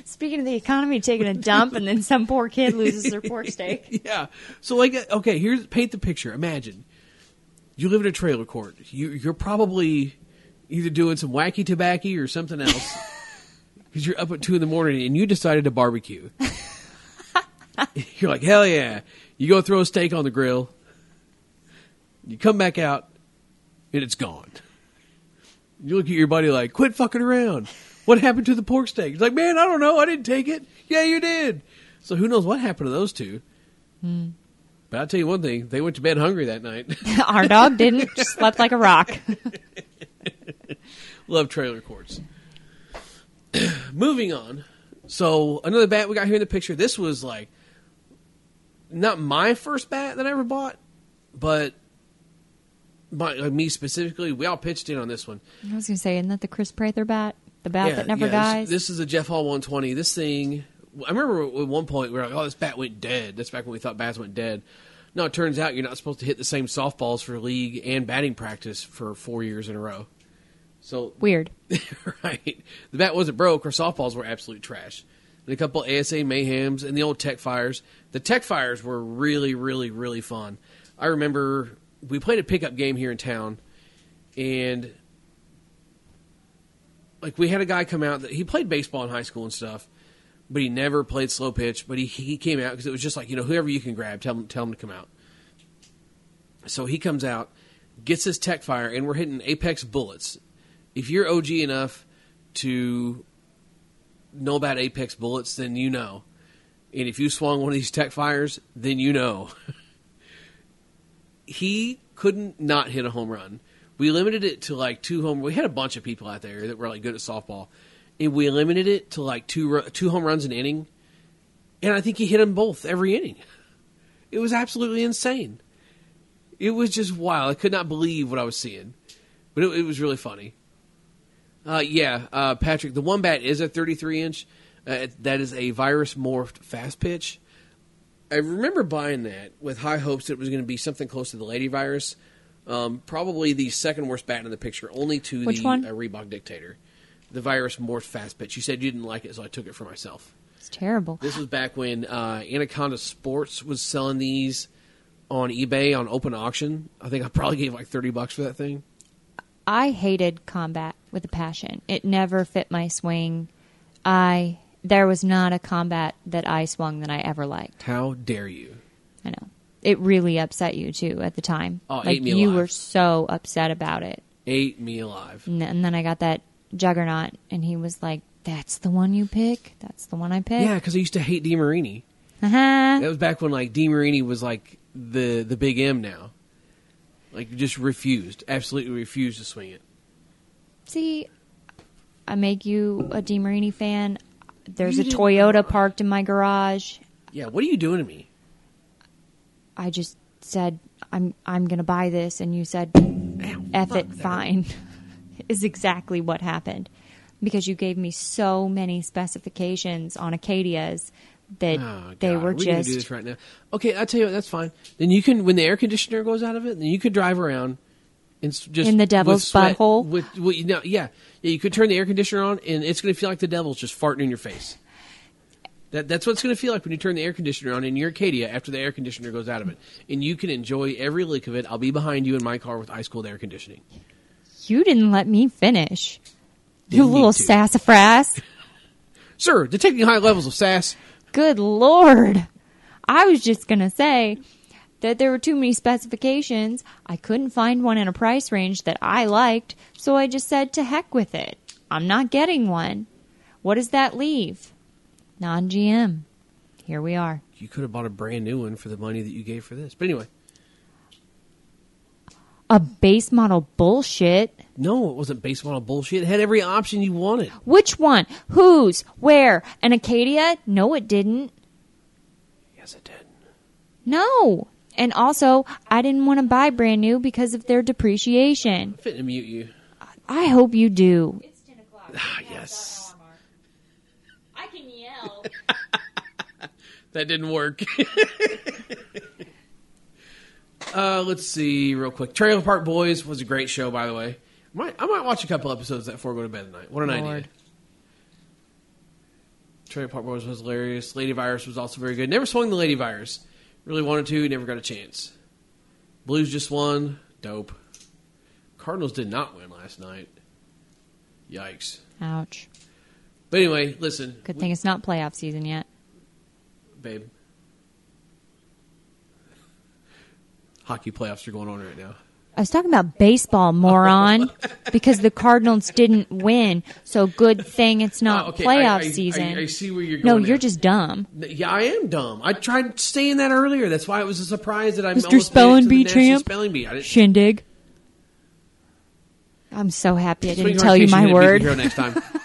Speaking of the economy taking a dump, and then some poor kid loses their pork steak. yeah. So like, uh, okay, here's paint the picture. Imagine you live in a trailer court. You, you're probably either doing some wacky tobacco or something else because you're up at two in the morning and you decided to barbecue. you're like, hell yeah! You go throw a steak on the grill. You come back out, and it's gone. You look at your buddy like, quit fucking around. What happened to the pork steak? He's like, man, I don't know. I didn't take it. Yeah, you did. So who knows what happened to those two? Hmm. But I'll tell you one thing: they went to bed hungry that night. Our dog didn't. Just slept like a rock. Love trailer courts. Moving on. So another bat we got here in the picture. This was like not my first bat that I ever bought, but my, like me specifically. We all pitched in on this one. I was gonna say, isn't that the Chris Prather bat? The bat that never yeah, dies. This, this is a Jeff Hall 120. This thing, I remember at one point we were like, "Oh, this bat went dead." That's back when we thought bats went dead. No, it turns out you're not supposed to hit the same softballs for league and batting practice for four years in a row. So Weird. right, the bat wasn't broke. Our softballs were absolute trash. And a couple ASA mayhems and the old Tech Fires. The Tech Fires were really, really, really fun. I remember we played a pickup game here in town, and like we had a guy come out that he played baseball in high school and stuff, but he never played slow pitch. But he he came out because it was just like you know whoever you can grab, tell him tell him to come out. So he comes out, gets his Tech Fire, and we're hitting Apex bullets. If you're OG enough to know about Apex bullets, then you know. And if you swung one of these Tech Fires, then you know. he couldn't not hit a home run. We limited it to like two home. We had a bunch of people out there that were like good at softball, and we limited it to like two two home runs an inning. and I think he hit them both every inning. It was absolutely insane. It was just wild. I could not believe what I was seeing, but it, it was really funny. Uh, yeah, uh, Patrick, the one bat is a 33 inch. Uh, that is a virus morphed fast pitch. I remember buying that with high hopes that it was going to be something close to the Lady Virus. Um, probably the second worst bat in the picture, only to Which the one? Uh, Reebok Dictator. The virus morphed fast pitch. You said you didn't like it, so I took it for myself. It's terrible. This was back when uh, Anaconda Sports was selling these on eBay on open auction. I think I probably gave like thirty bucks for that thing. I hated combat with a passion. It never fit my swing. I there was not a combat that I swung that I ever liked. How dare you? I know. It really upset you too at the time. Oh, like ate me you alive. were so upset about it. Ate me alive. And, th- and then I got that juggernaut and he was like, "That's the one you pick. That's the one I pick." Yeah, because I used to hate DeMarini. Uh-huh. That was back when like DeMarini was like the the big M now. Like just refused, absolutely refused to swing it. See, I make you a DeMarini fan. There's You a didn't- Toyota parked in my garage. Yeah, what are you doing to me? I just said I'm I'm gonna buy this, and you said "F fuck it, that. fine." is exactly what happened because you gave me so many specifications on Acadias that Oh, they God, were are we gonna do just this right now. Okay, I tell you what, that's fine. Then you can, when the air conditioner goes out of it, then you could drive around and s- just In the devil's sweat- butthole? With, with you know, yeah, yeah, you could turn the air conditioner on, and it's going to feel like the devil's just farting in your face. That, that's what it's going to feel like when you turn the air conditioner on in your Acadia after the air conditioner goes out of it, and you can enjoy every lick of it. I'll be behind you in my car with ice cold air conditioning. you didn't let me finish. Didn't you little to. sassafras. Sir, detecting high levels of sass. Good lord. I was just going to say that there were too many specifications. I couldn't find one in a price range that I liked, so I just said to heck with it. I'm not getting one. What does that leave? Non GM. Here we are. You could have bought a brand new one for the money that you gave for this. But anyway, A base model bullshit. no, it wasn't base model bullshit. It had every option you wanted. Which one? Whose? Where? An Acadia? No, it didn't. Yes, it did. No. And also, I didn't want to buy brand new because of their depreciation. I'm fitting to mute you. I hope you do. It's 10 o'clock. Ah, yes. I can yell. That didn't work. uh, let's see, real quick. Trailer Park Boys was a great show, by the way. I might, I might watch a couple episodes before I go to bed tonight. What an idea. Lord. Trailer Park Boys was hilarious. Lady Virus was also very good. Never swung the Lady Virus. Really wanted to, never got a chance. Blues just won. Dope. Cardinals did not win last night. Yikes. Ouch. But anyway, listen. Good thing it's not playoff season yet. babe. Hockey playoffs are going on right now. I was talking about baseball, moron, because the Cardinals didn't win. So good thing it's not Oh, okay. playoff I- I- season. I, I see where you're no, going. you're now. just dumb. Yeah, I am dumb. I tried saying that earlier. That's why it was a surprise that I Mr. almost Spelling made it to the Bee National champ? Spelling bee. I didn't. Shindig. I'm so happy I didn't tell you my the word. hero next time.